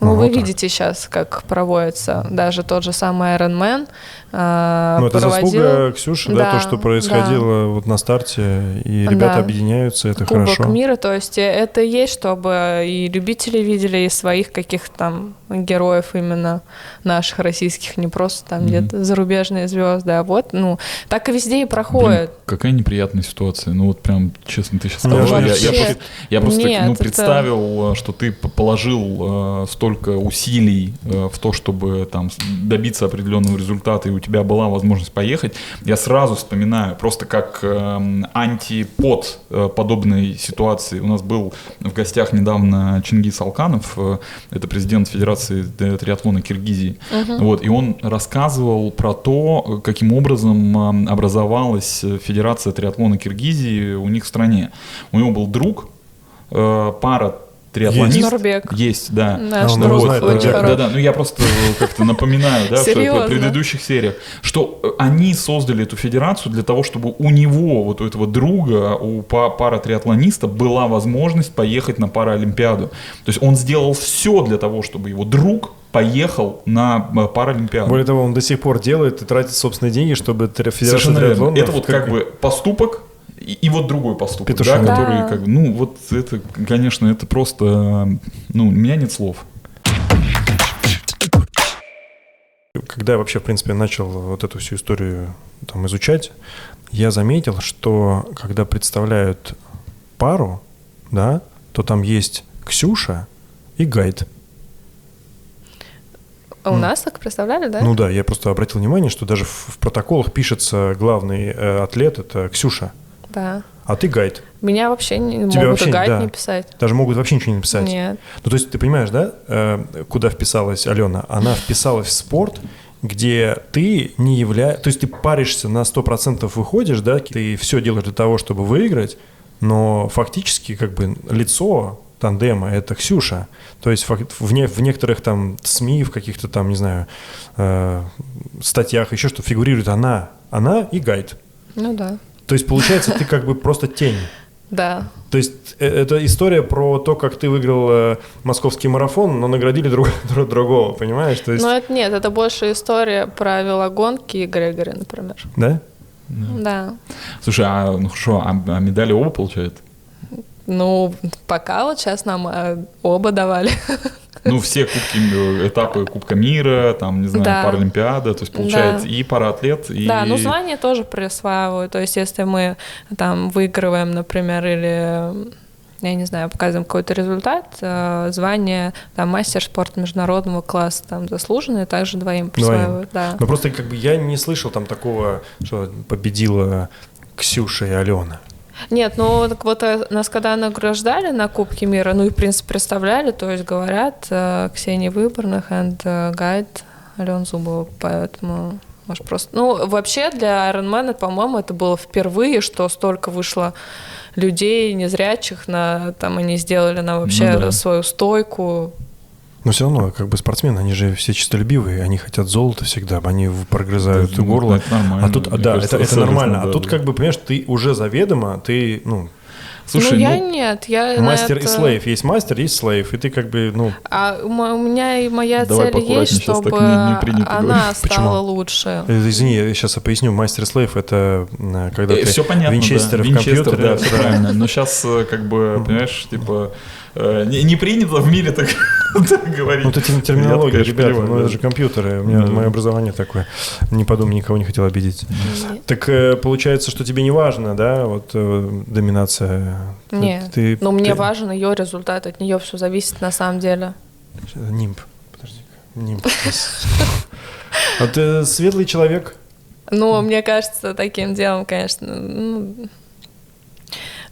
Ну, Ну, вы вот так. видите сейчас, как проводится даже тот же самый Ironman. Э, Ну, это заслуга Ксюши, да, Да, то, что происходило вот на старте, и ребята Да. объединяются, это Кубок хорошо. мира, то есть э, это и есть, чтобы и любители видели, и своих каких-то там героев именно наших российских, не просто там Мгм. где-то зарубежные звезды, а вот, ну, так и везде и Блин, проходит. какая неприятная ситуация. Ну вот прям, честно, ты сейчас Ну, сказал. Я, я просто, я просто, Нет, ну, это- представил, э, что ты положил э, столько усилий э, в то, чтобы там добиться определенного результата, и у тебя была возможность поехать, я сразу вспоминаю, просто как эм, антипод э, подобной ситуации. У нас был в гостях недавно Чингис Алканов, э, это президент Федерации э, триатлона Киргизии, вот, и он рассказывал про то, каким образом э, образовалась Федерация триатлона Киргизии у них в стране. У него был друг, э, пара триатлонист. Есть. Нурбек. Есть, да. Наш друг его знает, очень да, Да, хороший. да, ну я просто как-то напоминаю, да, что в предыдущих сериях, что э, они создали эту федерацию для того, чтобы у него, вот у этого друга, у па- пара триатлониста была возможность поехать на Паралимпиаду. То есть он сделал все для того, чтобы его друг поехал на э, Паралимпиаду. Более того, он до сих пор делает и тратит собственные деньги, чтобы Федерация Совершенно верно. триатлона... Это вот как бы поступок и, и вот другой поступок, да, Петушиный. который Да. как бы, ну вот это, конечно, это просто, ну у меня нет слов. Когда я вообще, в принципе, начал вот эту всю историю там изучать, я заметил, что когда представляют пару, да, то там есть Ксюша и Гайд. А у нас так представляли, да? Ну да, я просто обратил внимание, что даже в, в протоколах пишется главный э, атлет это Ксюша, Да. а ты Гайд. Меня вообще не Тебя могут вообще, гайд да. не писать. Даже могут вообще ничего не написать. Нет. Ну, то есть ты понимаешь, да, э, куда вписалась Алена? Она вписалась в спорт, где ты не являешься... То есть ты паришься на 100% выходишь, да, ты все делаешь для того, чтобы выиграть, но фактически как бы лицо тандема – это Ксюша. То есть в, не- в некоторых там СМИ, в каких-то там, не знаю, э, статьях, еще что, фигурирует она, она и гайд. Ну да. То есть получается ты как бы просто тень. Да. То есть э, это история про то, как ты выиграл э, московский марафон, но наградили друг, друг- другого, понимаешь? То есть, Но это нет, это больше история про велогонки и Грегори, например. да? Да. Слушай, а ну хорошо, а, а медали оба получают? Ну, пока вот сейчас нам э, оба давали. Ну, все кубки, э, этапы Кубка мира, там, не знаю, Да. Паралимпиада, то есть получается Да. и параатлет, и... Да, ну звание тоже присваивают. То есть, если мы там выигрываем, например, или я не знаю, показываем какой-то результат, э, звание там мастер спорта международного класса там заслуженный, также двоим присваивают, да. Но просто как бы я не слышал там такого, что победила Ксюша и Алена. Нет, ну так вот э, нас когда награждали на Кубке мира, ну и в принципе представляли, то есть говорят э, Ксения Выборных and э, гайд Алена Зубова, поэтому может просто... Ну вообще для Ironman, по-моему, это было впервые, что столько вышло людей незрячих, на, там они сделали на вообще Ну да. свою стойку. Но все равно, как бы спортсмены, они же все чистолюбивые, они хотят золота всегда, они прогрызают Ну, горло. это нормально, а тут, да, кажется, это, это нормально. да, а тут, да. как бы, понимаешь, ты уже заведомо, ты, ну, Слушай, ну, я ну, нет, я мастер и это- слейв. Есть мастер, есть слейв, и ты как бы, ну, А у меня и моя Давай цель есть, чтобы не- не принято она говорить. стала Почему? лучше. э, извини, я сейчас поясню, мастер и слейв это э, когда ты все понятно, Винчестер да. в Винчестер, компьютере. да, все правильно. Но сейчас, как бы, понимаешь, типа, э, не, не принято в мире так, так говорить. Ну, это тер- терминология, Я, конечно, ребята, ну это же компьютеры, у меня мое образование такое. Не подумай, никого не хотел обидеть. Так э, получается, что тебе не важно, да, вот э, доминация? Нет. Но мне важен ее результат, от нее все зависит на самом деле. Нимб, подожди, нимб. А ты светлый человек? Ну, мне кажется, таким делом, конечно, ну,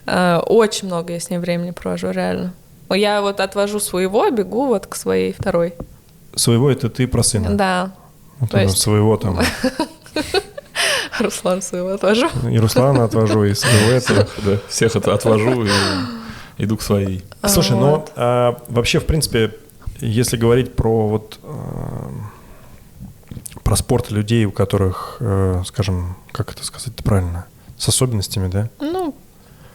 э, очень много я с ней времени провожу, реально. Ну, Я вот отвожу своего, бегу вот к своей второй. Своего это ты про сына. Да, Вот то это есть- своего там. Руслан своего отвожу. И Руслана отвожу, и своего этого. Всех, да, всех от- отвожу и иду к своей. Слушай, ну а, вообще, в принципе, если говорить про вот а, про спорт людей, у которых, э, скажем, как это сказать правильно, с особенностями, да? Ну,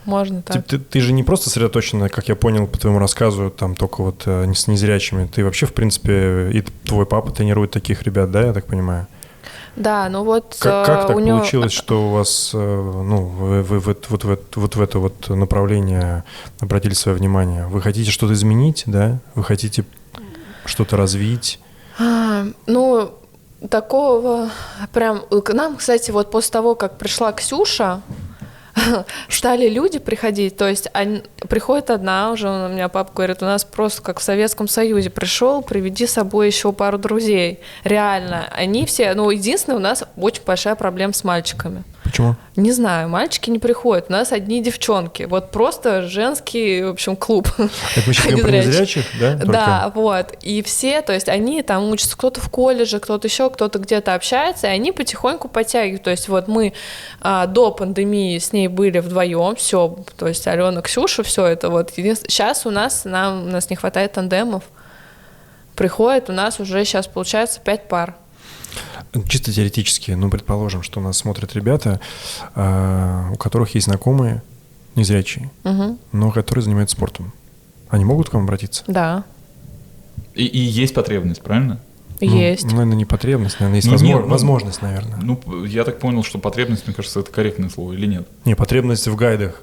можно Ты, так. ты- ты же не просто сосредоточена, как я понял по твоему рассказу, там только вот э, с незрячими. Ты вообще, в принципе, и твой папа тренирует таких ребят, да, я так понимаю? Да, ну вот Как, э, как так у него... получилось, что у вас, э, ну, вы, вы в это- вот, в это- вот в это вот направление обратили свое внимание? Вы хотите что-то изменить, да? Вы хотите что-то развить? А, ну, такого прям... К нам, кстати, вот после того, как пришла Ксюша, стали люди приходить, то есть они, приходит одна уже, у меня папа говорит, у нас просто как в Советском Союзе пришел, приведи с собой еще пару друзей. Реально, они все, ну, единственное, у нас очень большая проблема с мальчиками. Почему? Не знаю, мальчики не приходят, у нас одни девчонки. Вот просто женский, в общем, клуб. Это мы сейчас про незрячих, да? только? Да, вот. И все, то есть они там учатся, кто-то в колледже, кто-то еще, кто-то где-то общается, и они потихоньку подтягивают. То есть вот мы а, до пандемии с ней были вдвоем, все, то есть Алена, Ксюша, все это вот. Сейчас у нас, нам, у нас не хватает тандемов. Приходит, у нас уже сейчас получается пять пар. Чисто теоретически, ну, предположим, что нас смотрят ребята, а, у которых есть знакомые незрячие, Мгм. но которые занимаются спортом. Они могут к вам обратиться? Да, И, и есть потребность, правильно? Ну, есть. наверное, не потребность, наверное, есть Ну, возможно- нет, ну- возможность, наверное. Ну, я так понял, что потребность, мне кажется, это корректное слово или нет? Не, потребность в гайдах.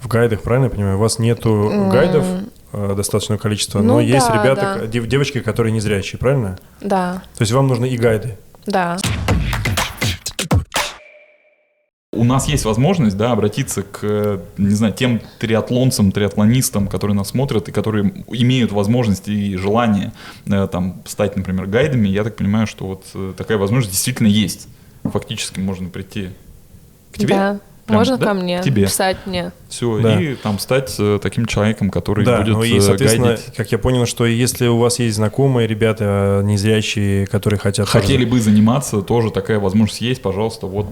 В гайдах, правильно я понимаю? У вас нету гайдов достаточного количества, но Ну есть да, ребята, да. девочки, которые незрячие, правильно? Да, То есть вам нужны и гайды. да. У нас есть возможность, да, обратиться к, э, не знаю, тем триатлонцам, триатлонистам, которые нас смотрят и которые имеют возможность и желание э, там стать, например, гайдами. Я так понимаю, что вот э, такая возможность действительно есть. Фактически можно прийти к тебе. Да. Прям, Можно да? ко мне тебе. писать мне. Все, Да. и там стать э, таким человеком, который да, будет ну и, э, соответственно, гайдить. как я понял, что если у вас есть знакомые ребята э, незрячие, которые хотят... тоже- Хотели бы заниматься, тоже такая возможность есть, пожалуйста, вот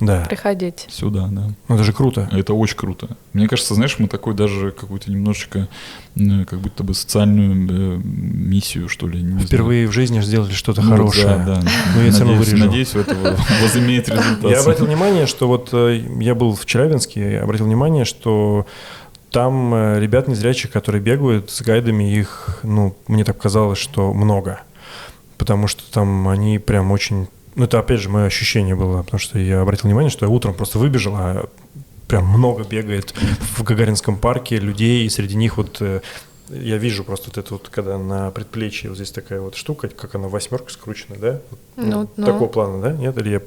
Да, Приходите. сюда, да. ну это же круто. Это очень круто. Мне кажется, знаешь, мы такой даже какую-то немножечко, как будто бы социальную э, миссию, что ли. не знаю. Впервые в жизни сделали что-то Ну, хорошее. Да, да. Ну, я всё равно надеюсь, вырежу. надеюсь, это во- возымеет результат. Я обратил внимание, что вот э, я был в Челябинске, я обратил внимание, что там э, ребят незрячих, которые бегают с гайдами, их, ну, мне так казалось, что много. Потому что там они прям очень... Ну, это опять же мое ощущение было, потому что я обратил внимание, что я утром просто выбежал, а прям много бегает в Гагаринском парке людей, и среди них вот э, я вижу просто вот это вот, когда на предплечье вот здесь такая вот штука, как она восьмерка скручена, да? Вот, Ну, ну. Такого плана, да? Нет? Или я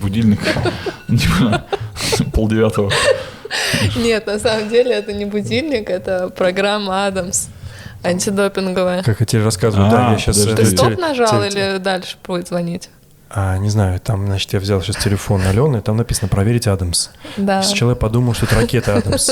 Будильник. Типа, Полдевятого. Нет, на самом деле это не будильник, это программа Адамс антидопинговая. Как я тебе рассказываю, да, А, я сейчас... Ты Теле- стоп нажал или дальше будет звонить? А, не знаю, там, значит, я взял сейчас телефон Алены, там написано «Проверить Адамс». Да. Сначала я подумал, что это ракета Адамс,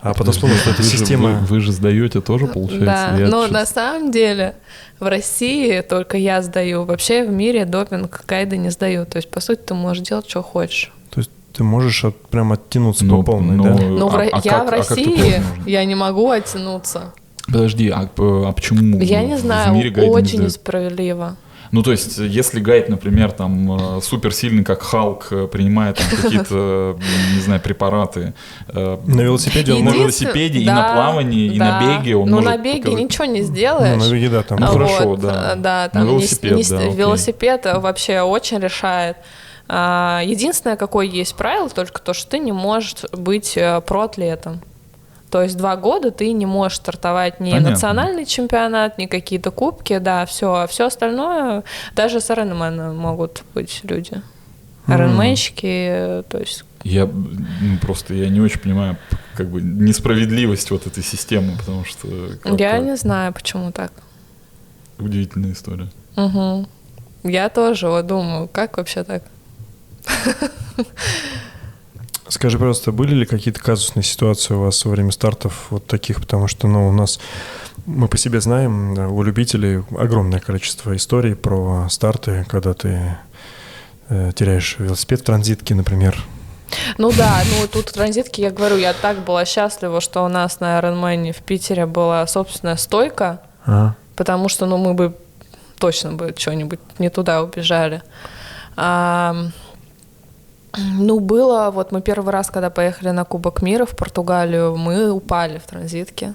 а потом вспомнил, что это система... Вы вы же сдаете тоже, получается? Да, Я но на самом деле в России только я сдаю. Вообще в мире допинг гайды не сдают. То есть, по сути, ты можешь делать, что хочешь. То есть ты можешь от- прям оттянуться Но- по полной, но- да? Но в а- а я как- в а России, можно? я не могу оттянуться. Подожди, а, а почему? Я в- не в знаю, мире гайды не очень несправедливо. Ну, то есть, если гайд, например, там э, суперсильный, как Халк, э, принимает там какие-то, не знаю, препараты. э, На велосипеде он на может... Велосипеде, и на да, плавании, и на беге он Ну, может на беге показать. ничего не Ну, сделаешь. на беге, да, там... Ну, хорошо, да. Да, там велосипед, не да, велосипед вообще очень решает. А, Единственное, какое есть правило, только то, что ты не можешь быть проатлетом. То есть два года ты не можешь стартовать ни Понятно. национальный чемпионат, ни какие-то кубки, да, все. А все остальное, даже с Ironman могут быть люди. Ironmanщики, то есть Я ну, просто я не очень понимаю как бы несправедливость вот этой системы, потому что я не знаю, почему так. удивительная история. Мгм. Я тоже вот думаю, как вообще так? Скажи, пожалуйста, были ли какие-то казусные ситуации у вас во время стартов вот таких? Потому что, ну, у нас, мы по себе знаем, да, у любителей огромное количество историй про старты, когда ты э, теряешь велосипед в транзитке, например. Ну да, ну тут транзитки, я говорю, я так была счастлива, что у нас на Ironman в Питере была собственная стойка, А, потому что, ну, мы бы точно бы что-нибудь не туда убежали. А, ну, было, вот мы первый раз, когда поехали на Кубок мира в Португалию, мы упали в транзитке,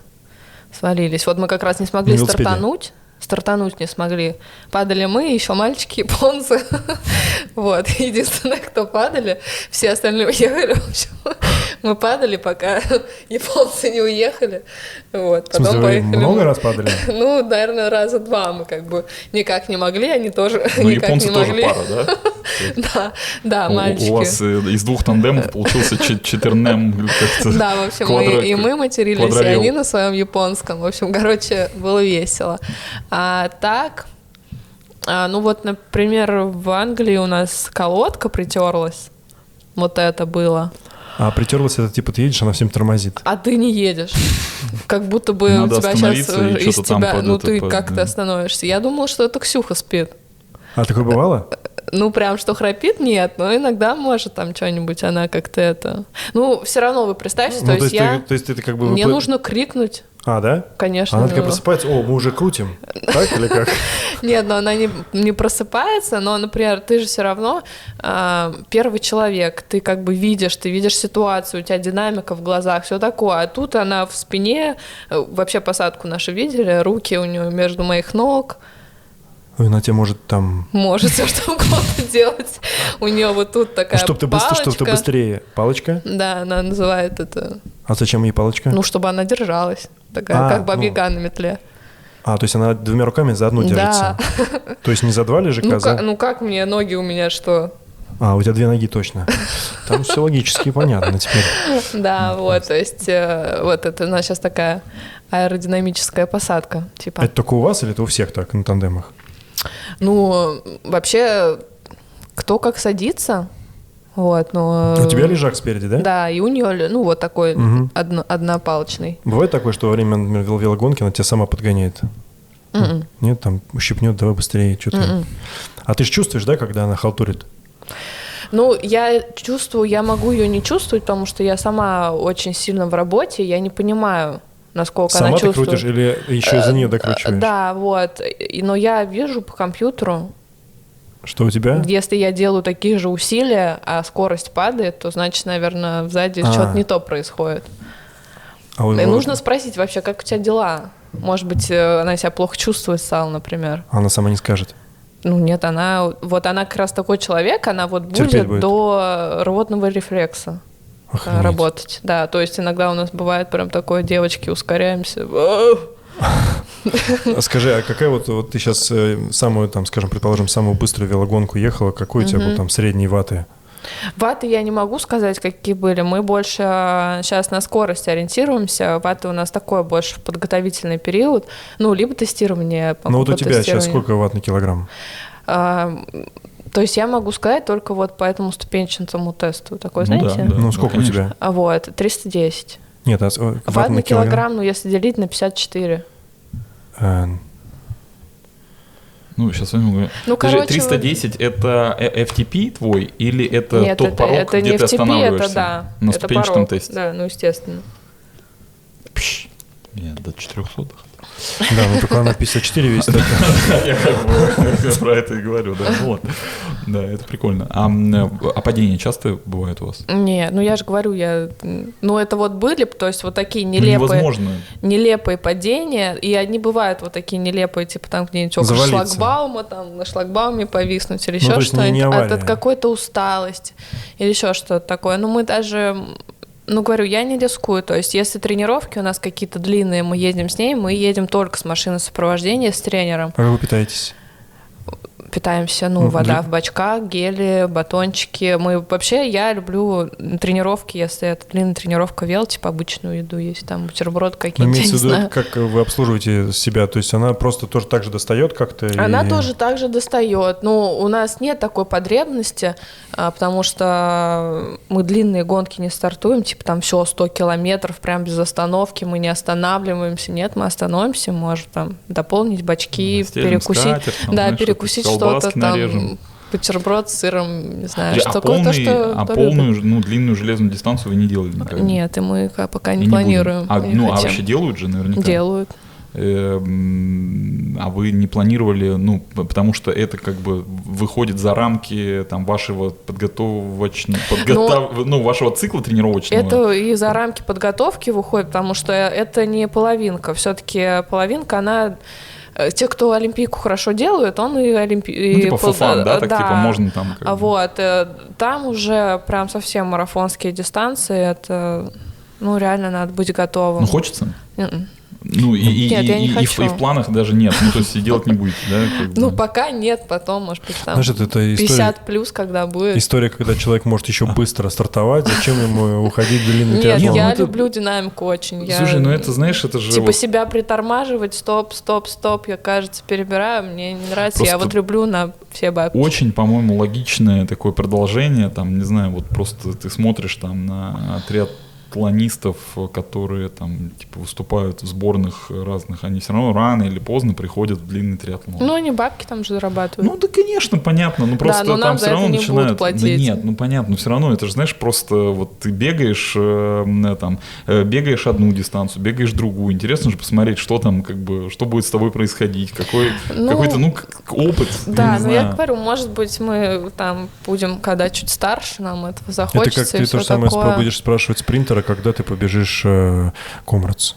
свалились. Вот мы как раз не смогли велосипеде? стартануть, стартануть не смогли. Падали мы, еще мальчики японцы. Вот, единственное, кто падали, все остальные уехали. В общем, Мы падали, пока японцы не уехали. Вот, потом смысле, поехали. много раз падали? Ну, наверное, раза два мы как бы никак не могли, они тоже Ну, никак японцы не тоже могли. пара, да? Да, да, мальчики. У вас э, из двух тандемов получился чет- четырнем как-то. Да, в общем, и мы матерились, и они на своем японском. В общем, короче, было весело. А так, а, ну вот, например, в Англии у нас колодка притерлась. Вот это было. А притерлась это типа ты едешь, она всем тормозит. А ты не едешь. Как будто бы у тебя сейчас и из тебя, ну это, ты под- как да. то остановишься. Я думала, что это Ксюха спит. А такое бывало? Ну, прям, что храпит, нет, но иногда может там что-нибудь, она как-то это... Ну, все равно вы представьте, Ну, то есть я... ты, то есть ты как бы... Мне нужно крикнуть, А, да? конечно. Она такая ну. просыпается, о, мы уже крутим. Так или как? Нет, но она не, не просыпается, но, например, ты же все равно а, первый человек, ты как бы видишь, ты видишь ситуацию, у тебя динамика в глазах, все такое, а тут она в спине, э, вообще посадку нашу видели, руки у нее между моих ног, Она тебе может там... может все что угодно делать, у нее вот тут такая Чтобы ты, быстро, чтоб ты палочка. быстрее. Палочка? Да, она называет это, А зачем ей палочка? ну, чтобы она держалась, такая, А, как бабьяга ну. на метле. А, то есть она двумя руками за одну держится. Да. То есть не за два лежика, Ну а за... как, ну как мне ноги у меня что? А, у тебя две ноги точно. Там все логически понятно теперь. Да, вот, то есть э, вот это у нас сейчас такая аэродинамическая посадка, типа. Это только у вас или это у всех так на тандемах? Ну, вообще, кто как садится, вот, но... У тебя лежак спереди, да? Да, и у нее, ну, вот такой Мгм. одно- однопалочный. Бывает такое, что во время, например, вел- велогонки она тебя сама подгоняет? Мгм. Нет, там ущипнет, давай быстрее, что-то. Мгм. А ты же чувствуешь, да, когда она халтурит? Ну, я чувствую, я могу ее не чувствовать, потому что я сама очень сильно в работе, я не понимаю, насколько Сама она ты чувствует. крутишь или еще за нее Э, докручиваешь? Да, вот. Но я вижу по компьютеру, Что у тебя? Если я делаю такие же усилия, а скорость падает, то значит, наверное, сзади А. что-то не то происходит. А вот- И нужно спросить вообще, как у тебя дела? Может быть, э, она себя плохо чувствует стала, например. Она сама не скажет. Ну нет, она вот она как раз такой человек, она вот будет, будет. до рвотного рефлекса Охренеть. работать. Да, то есть иногда у нас бывает прям такое, девочки, ускоряемся. Скажи, а какая вот, вот ты сейчас самую, там, скажем, предположим, самую быструю велогонку ехала, какой у тебя был там средний ваты? Ваты я не могу сказать, какие были. Мы больше сейчас на скорость ориентируемся. Ваты у нас такой больше в подготовительный период. Ну, либо тестирование. по- Ну вот у тебя сейчас сколько ватт на килограмм? А, то есть я могу сказать только вот по этому ступенчатому тесту. Такой, Ну да, знаете? да. Ну сколько у конечно. тебя? А Вот, 310. Нет, а с- э, Ватт на килограмм, ну, если делить на 54. Э, Ну, сейчас возьму. говорю. Ну, короче, 310 это э, FTP твой или это Нет, тот это, порог, это где не ты FTP, это останавливаешься да. на это ступенчатом порог. тесте? Да, ну, естественно. Пш, Нет, до 400. Да, ну только она 54 весит. Я как бы про это и говорю, да. Вот. Да, это прикольно. А, а падения часто бывают у вас? Не, ну я же говорю, я, ну это вот были, то есть вот такие Ну, нелепые, невозможно. нелепые падения, и одни бывают вот такие нелепые, типа там где-нибудь около Завалиться. шлагбаума, там на шлагбауме повиснуть или Ну, еще что-нибудь, не от, от какой-то усталости или еще что-то такое. Ну мы даже, ну говорю, я не рискую, то есть если тренировки у нас какие-то длинные, мы едем с ней, мы едем только с машиной сопровождения, с тренером. А как вы питаетесь? Питаемся, ну, Ну, вода для- в бачках, гели, батончики. Мы вообще, я люблю тренировки, если это длинная тренировка вел, типа обычную еду есть, там бутерброд Ну, какие-нибудь, я имеется в виду, как вы обслуживаете себя? То есть она просто тоже так же достает как-то? Она и- тоже так же достает. Но у нас нет такой потребности, потому что мы длинные гонки не стартуем, типа там все 100 километров, прям без остановки, мы не останавливаемся. Нет, мы остановимся, может там дополнить бачки, Стелим перекусить. скатерть, там, да, знаешь, перекусить что-то, там. нарежем. Бутерброд с сыром, не знаю, Подожди, что а то, полный- что а полную, ну, длинную железную дистанцию вы не делали никогда? Нет, и мы ка- пока И не будем. планируем. А, не ну, а хотим. вообще делают же наверняка? Делают. Эм, А вы не планировали, ну, потому что это как бы выходит за рамки там вашего подготовочного, подготов... ну, вашего цикла тренировочного? Это и за рамки подготовки выходит, потому что это не половинка. Все-таки половинка, она э, те, кто Олимпийку хорошо делают, он и Олимпи... Ну, типа фуфан, да, э, так типа можно там как А вот, э, там уже прям совсем марафонские дистанции, это, ну, реально надо быть готовым. Ну, хочется? М-м. Ну, и, Нет, и- я не и- и в, хочу. и в планах даже нет. Ну, то есть и делать не будете, да? Ну, пока нет, потом, может быть, там Знаешь, это, это история, 50 плюс, когда будет. история, когда человек может еще быстро стартовать, зачем ему уходить в длинный Нет, триатлон? я ну это- люблю динамику очень. Я, Слушай, ну это, знаешь, это же... Типа вот- себя притормаживать, стоп, стоп, стоп, я, кажется, перебираю, мне не нравится. Я вот люблю на все бабки. Очень, по-моему, логичное такое продолжение, там, не знаю, вот просто ты смотришь там на отряд триатлонистов, которые там типа выступают в сборных разных, они все равно рано или поздно приходят в длинный триатлон. Ну, они бабки там же зарабатывают. Ну да, конечно, понятно. Ну просто но нам там все это равно не будут начинают. платить. Да нет, ну понятно, все равно это же, знаешь, просто вот ты бегаешь э, м, там, э, бегаешь одну дистанцию, бегаешь другую. Интересно же посмотреть, что там, как бы, что будет с тобой происходить, какой Ну, какой-то, ну, опыт. Да, не но я говорю, может быть, мы там будем, когда чуть старше, нам этого Это захочется как ты то же самое будешь спрашивать спринтера, когда ты побежишь э, Комрадс.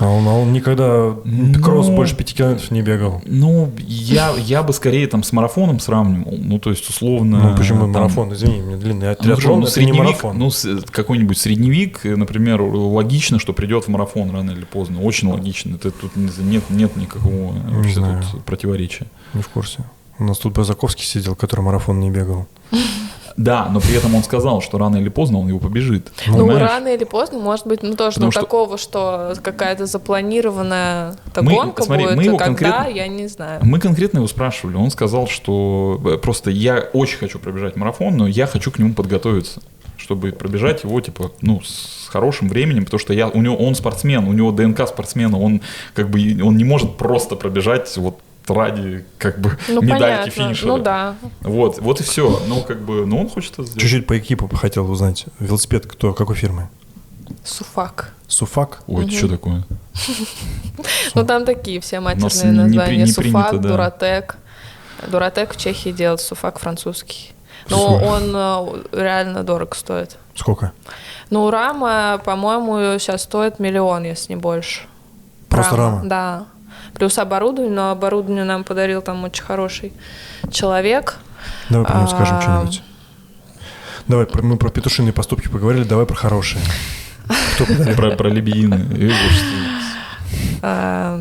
А он, а он никогда Ну, кросс больше пяти километров не бегал. Ну, я, я бы скорее там с марафоном сравнивал. Ну, то есть, условно... Ну почему там- марафон? Извини, мне длинный. Ну, триатлон ну, это не средневик, марафон. ну, какой-нибудь средневик, э, например, логично, что придет в марафон рано или поздно. Очень логично. Это тут не- нет, нет никакого вообще знаю. тут противоречия. Не в курсе. У нас тут Базаковский сидел, который марафон не бегал. Да, но при этом он сказал, что рано или поздно он его побежит. Ну, Понимаешь? рано или поздно, может быть, ну тоже ну, что- такого, что какая-то запланированная Мы- гонка смотри, будет, мы его когда, конкретно- я не знаю. Мы конкретно его спрашивали. Он сказал, что э, просто я очень хочу пробежать марафон, но я хочу к нему подготовиться, чтобы пробежать его типа ну с хорошим временем, потому что я у него он спортсмен, у него ДНК спортсмена, он как бы он не может просто пробежать вот ради как бы Ну, медальки понятно. финиша. Ну да. Вот, вот и все. Ну как бы, ну он хочет это сделать. Чуть-чуть по экипу бы хотел узнать. Велосипед кто, какой фирмы? Суфак. Суфак? Ой, это что такое? Ну там такие все матерные названия. Суфак. Дуратек. Дуратек в Чехии делает, Суфак французский. Но он э, реально дорого стоит. Сколько? Ну, рама, по-моему, сейчас стоит миллион, если не больше. Просто рама? Да. Плюс оборудование, но оборудование нам подарил там очень хороший человек. Давай про него скажем А, что-нибудь. Давай, про- мы про петушиные поступки поговорили, давай про хорошие. Кто подарил? Про, про лебедины. А,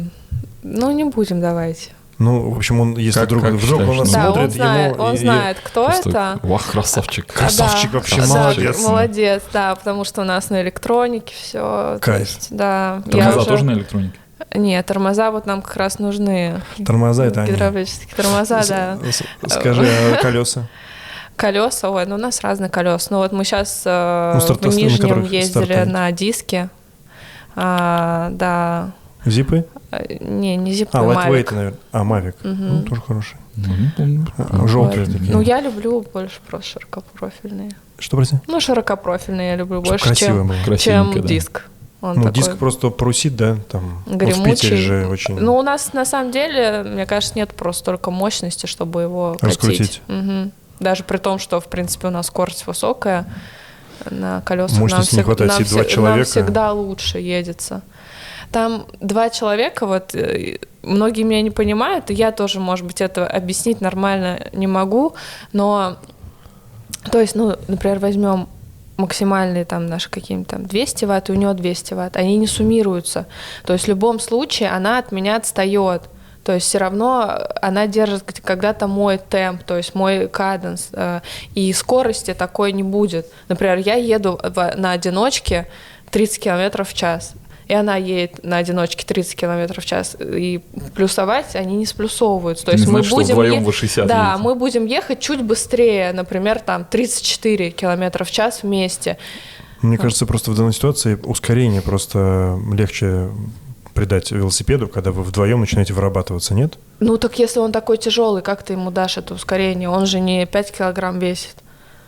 ну, не будем, давайте. Ну, в общем, он, если Как- вдруг, как вдруг он нас? Да, смотрит, он знает, ему... он и- знает, кто Просто, это. Вах, красавчик. Красавчик Да. вообще, Да, молодец. молодец, да, потому что у нас на электронике все. Кайф. Да. я Тормоза уже- тоже на электронике? Нет, тормоза вот нам как раз нужны. Тормоза это они. Гидравлические тормоза, да. Скажи, а колеса? Колеса, ой, ну у нас разные колеса. Ну вот мы сейчас э, Ну, старт- в Нижнем ездили на диске. А, да. Зипы? Э, Не, не зип, А, Mavic. лайтвейты, наверное. А, Мавик. Ну, тоже хороший. Ну. А, Желтые Вот. такие. Ну, я люблю больше просто широкопрофильные. Что, прости? Ну, широкопрофильные я люблю больше, чем, было. чем Красивенько, да. диск. Он Ну, такой диск просто парусит, да? Там. в гремучий. Питере же очень... Ну, у нас на самом деле, мне кажется, нет просто столько мощности, чтобы его катить. Раскрутить. Мгм. Даже при том, что, в принципе, у нас скорость высокая на колесах. Мощности не всег- хватает, нам, два человека. нам всегда лучше едется. Там два человека, вот э, многие меня не понимают, и я тоже, может быть, это объяснить нормально не могу, но, то есть, ну, например, возьмем максимальные там наши какие-нибудь там 200 ватт, и у нее 200 ватт, они не суммируются. То есть в любом случае она от меня отстает. То есть все равно она держит когда-то мой темп, то есть мой каденс, э, и скорости такой не будет. Например, я еду на одиночке 30 километров в час, и она едет на одиночке 30 километров в час, и плюсовать они не сплюсовываются. То Ты не есть мы знаешь, что будем вдвоем е- вы 60 Да, едете. мы будем ехать чуть быстрее, например, там 34 километра в час вместе. Мне кажется, просто в данной ситуации ускорение просто легче придать велосипеду, когда вы вдвоем начинаете вырабатываться, нет? Ну так если он такой тяжелый, как ты ему дашь это ускорение? Он же не 5 килограмм весит.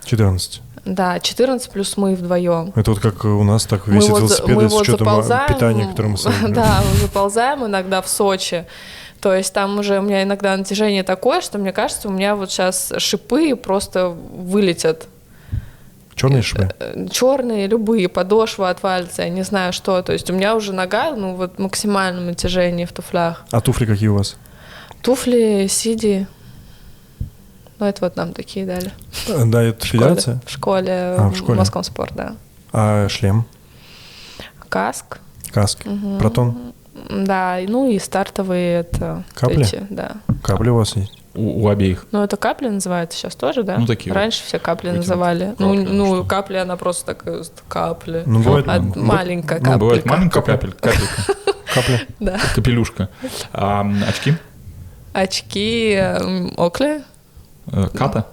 14. Да, 14 плюс мы вдвоем. Это вот как у нас так Мы весит вот, мы с вот учетом заползаем, питания, которое мы сами. Да, мы заползаем иногда в Сочи. То есть там уже у меня иногда натяжение такое, что мне кажется, у меня вот сейчас шипы просто вылетят. Черные шипы? черные, любые, подошва отвалится, я не знаю что. То есть у меня уже нога, ну вот максимальном натяжении в туфлях. А туфли какие у вас? Туфли, сиди. Ну это вот нам такие дали. Э, Да, это В школе. федерация. В школе, А, в школе. Моском спорт, да. А шлем? Каск. Каск? Протон? Да, ну и стартовые это Капли? эти, да. Капли у вас есть? У, у обеих. Ну, это капли называется сейчас тоже, да? Ну, такие вот. Раньше все капли Эти вот называли. ну, капли, ну, что? капли, она просто такая, капли. Ну, бывает, А ну, маленькая Ну, капелька. бывает маленькая Капля. капель, капелька, капли. Да. капелюшка. А очки? Очки Окли. Э, Ката?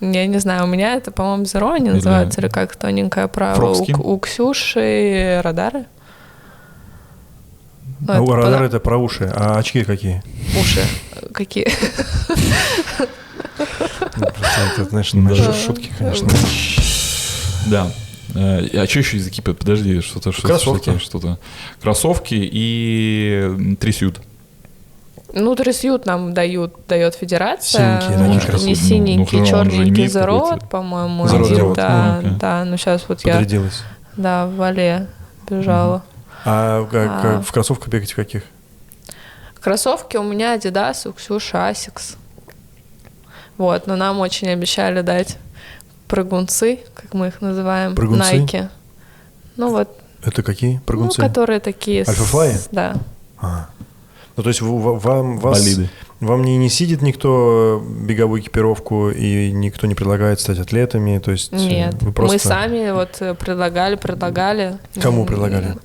Я не знаю, у меня это, по-моему, Zero они Или- называются, или как тоненькая право. У, у Ксюши радары. Ну, А это у по- радара это про уши, а очки какие? Уши. Какие? Ну, просто это, знаешь, наши шутки, конечно. Да. Э, А что еще из экипы? Подожди, что-то, что-то, Кроссовки. что-то. Кроссовки и трясют. Ну, трясют нам дают, дает федерация. Синенькие такие Может, красивые. не Ну, ну, синенький, же черненький зарод, по-моему. Зарод, один, зарод, Да, ну, окей. да, ну сейчас вот я, да, в Вале бежала. А как- А. как в кроссовках бегаете в каких? Кроссовки у меня Adidas, у Ксюши Asics. Вот, но нам очень обещали дать прыгунцы, как мы их называем, Прыгунцы? Nike. Ну вот, Это какие прыгунцы? ну, которые такие... Альфа-флаи? Да. А. Ну, то есть вам, вас, Болиды. вам не, не сидит никто беговую экипировку, и никто не предлагает стать атлетами? То есть э, Нет, вы просто... мы сами вот э, предлагали, предлагали. Кому предлагали?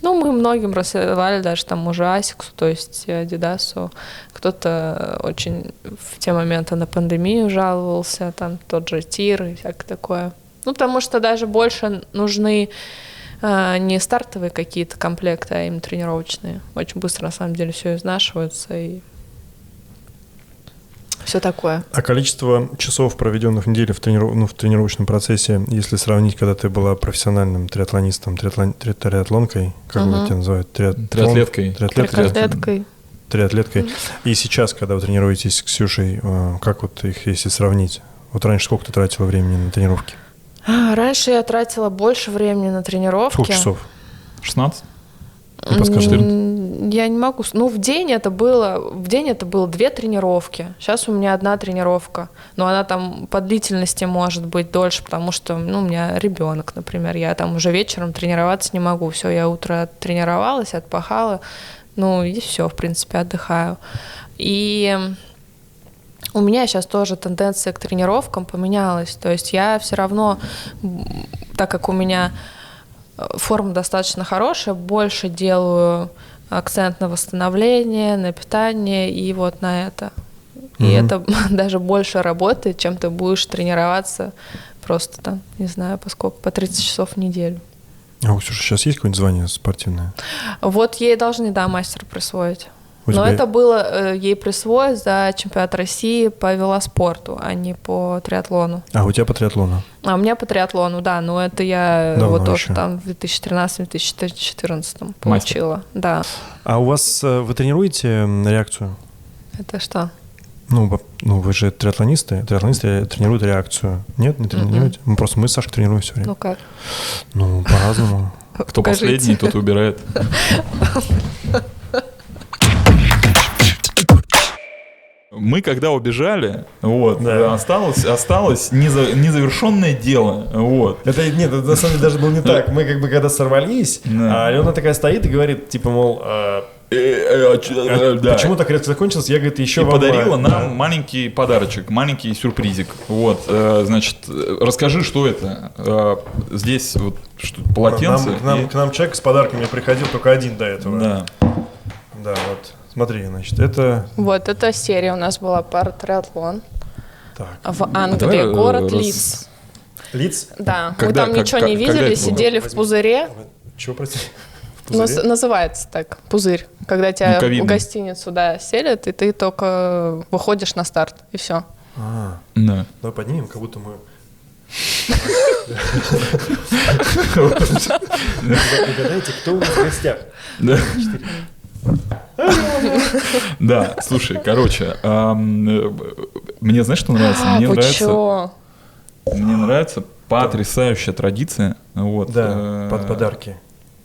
Ну, мы многим рассылали, даже там уже Асиксу, то есть Адидасу. Кто-то очень в те моменты на пандемию жаловался, там тот же Тир и всякое такое. Ну, потому что даже больше нужны не стартовые какие-то комплекты, а именно тренировочные. Очень быстро, на самом деле, все изнашивается и все такое. А количество часов, проведенных в неделю в, трениров- ну, в тренировочном процессе, если сравнить, когда ты была профессиональным триатлонистом, триатлон- три- триатлонкой, как Мгм. вы тебя называют? Триатлон- Триатлеткой. Триатлеткой. Котлеткой. Триатлеткой. И сейчас, когда вы тренируетесь с Ксюшей, э, как вот их, если сравнить? Вот раньше сколько ты тратила времени на тренировки? А, Раньше я тратила больше времени на тренировки. Сколько часов? 16? Ну, подскажи. М, Я не могу. Ну, в день это было, в день это было две тренировки. Сейчас у меня одна тренировка. Но она там по длительности может быть дольше, потому что, ну, у меня ребенок, например. Я там уже вечером тренироваться не могу. Все, я утро тренировалась, отпахала. Ну, и все, в принципе, отдыхаю. И у меня сейчас тоже тенденция к тренировкам поменялась. То есть я все равно, так как у меня э, форма достаточно хорошая, больше делаю акцент на восстановление, на питание и вот на это. И Мгм. это даже больше работает, чем ты будешь тренироваться просто там, не знаю, по сколько, по 30 часов в неделю. А у Ксюши сейчас есть какое-нибудь звание спортивное? Вот ей должны, да, мастер присвоить. У Но тебя- это было э, ей присвоить за чемпионат России по велоспорту, а не по триатлону. А, у тебя по триатлону. А у меня по триатлону, да, но это я Давно вот тоже еще. там в 2013-2014 Мастер. получила. Да. А у вас, э, вы тренируете реакцию? Это что? Ну, ну, вы же триатлонисты. Триатлонисты тренируют реакцию. Нет, не тренируете? Ну, просто мы с Сашей тренируем все время. Ну как? Ну, по-разному. Кто последний, тот убирает. Мы когда убежали, вот, Да. осталось, осталось неза- незавершенное дело, вот. Это нет, это на самом деле даже было не так. Мы как бы когда сорвались, Да. а Алена такая стоит и говорит, типа, мол, а, Э, э, а а э, почему так резко закончилось? Я, говорит, еще вам, подарила нам маленький подарочек, маленький сюрпризик. Вот, значит, расскажи, что это. Здесь вот что, полотенце. Нам- к, нам, к нам человек с подарками приходил только один до этого. Да. Да, вот. Смотри, значит, это... Вот эта серия у нас была пара триатлон Так. в Англии, Давай, э, город рас- Лидс. Лиц? Да, Когда- мы там как- ничего как- не видели, сидели в Возьми. пузыре. Чего, прости? В Наз- называется так, пузырь. Когда тебя Ну, ковидный. в гостиницу да, селят, и ты только выходишь на старт, и все. А, Да. давай поднимем, как будто мы... Угадайте, кто у нас в гостях? Да. Да, слушай, короче, мне знаешь, что нравится? Мне А, Вы нравится, мне нравится Потрясающая традиция. Вот, Да, э, под подарки.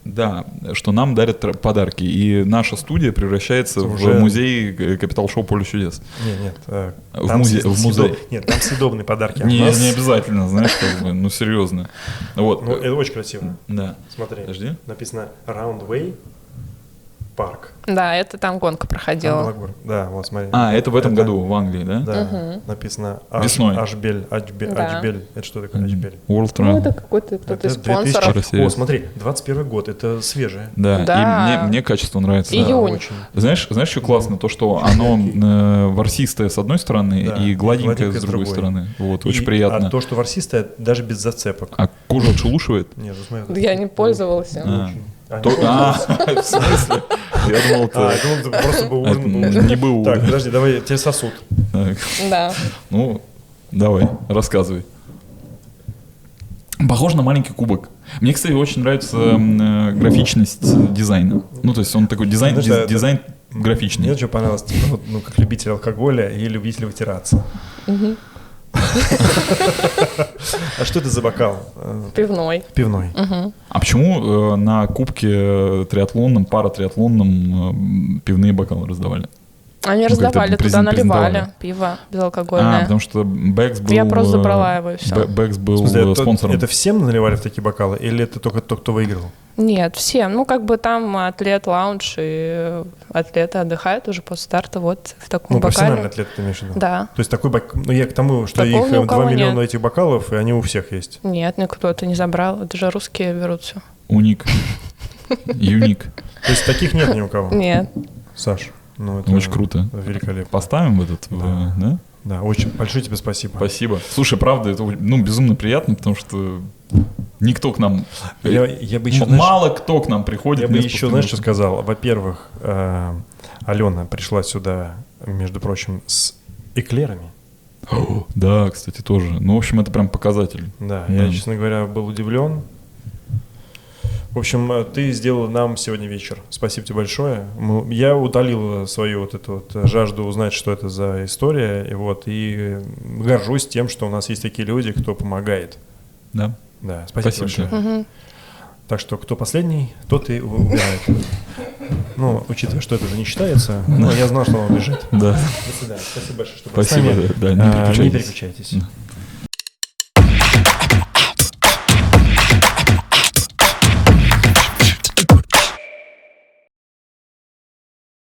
Да, что нам дарят подарки. И наша студия превращается Уже- в музей Капитал Шоу Поле чудес. Нет, нет. э, В там музей- съ- в музей. Нет, там съедобные подарки. а Не, нас- не обязательно, знаешь, как бы, ну серьезно. Вот. Ну, это очень красиво. Да. Смотри. Подожди. Написано Roundway Park. Да, это там гонка Там проходила. была гор- Да, вот смотри. А, это в этом году в Англии, да? Да, написано Аш- Весной. Ашбель, Ашбель, Да. Ашбель. Это что такое Ашбель? World Ну, Run. это какой-то кто-то Это из 2000 спонсоров. О, смотри, 21 год, это свежее. Да, Да. и мне, мне качество нравится. Июнь. Да, очень. Знаешь, знаешь, что классно? То, что оно э, ворсистое с одной стороны Да, и гладенькое гладенькое с другой другой. стороны. Вот, И- очень приятно. А то, что ворсистое, даже без зацепок. А кожа отшелушивает? Нет, ну смотри. Я не пользовалась. А. А, А, пользовался? в смысле? Я думал, А, это... я думал, это просто ужин. не был Так, подожди, давай, тебе сосуд. Так, Да. Ну, давай, рассказывай. Похож на маленький кубок. Мне, кстати, очень нравится э, графичность дизайна. Ну, то есть он такой дизайн, Знаешь, диз- да, дизайн Мне графичный. очень понравилось, типа, вот, ну, как любитель алкоголя и любитель вытираться. А что это за бокал? Пивной. Пивной. А почему э, на кубке триатлонном, паратриатлонном э, пивные бокалы раздавали? Они Ну, раздавали, туда наливали пиво А, безалкогольное. потому что Бэкс был... Я просто э, забрала его, и. Бэ- Бэкс был смысле, э, это, спонсором. это всем наливали в такие бокалы? Или это только тот, кто выиграл? Нет, всем. Ну, как бы там атлет лаунж, и атлеты отдыхают уже после старта вот в таком Ну, профессиональный бокале. атлет ты имеешь в виду? Да. То есть такой бок... Ну, я к тому, что Такого их ни у э, кого 2 миллиона нет. этих бокалов, и они у всех есть. Нет, никто это не забрал. Это же русские берут все. Уник. Юник. То есть таких нет ни у кого? Нет. Саш, ну это Очень круто. Великолепно. Поставим этот, в- Да. да? Да, очень большое тебе спасибо. Спасибо. Слушай, правда, это ну, безумно приятно, потому что никто к нам... Я, я бы еще, м- знаешь, мало кто к нам приходит. я бы еще, знаешь, что сказал? Во-первых, э, Алена пришла сюда, между прочим, с эклерами. О, Да, кстати, тоже. Ну, в общем, это прям показатель. Да, Да. я, честно говоря, был удивлен. В общем, э, ты сделал нам сегодня вечер. Спасибо тебе большое. Я утолил свою вот эту вот э, жажду узнать, что это за история. И вот, и э, горжусь тем, что у нас есть такие люди, кто помогает. Да. Да, спасибо, Спасибо большое. тебе. Мгм. Так что кто последний, тот и убирает. Ну, учитывая, что это уже не считается, но я знал, что он убежит. Да. До свидания. Спасибо большое, что были с Спасибо. нами. Да, да, не А, Не переключайтесь.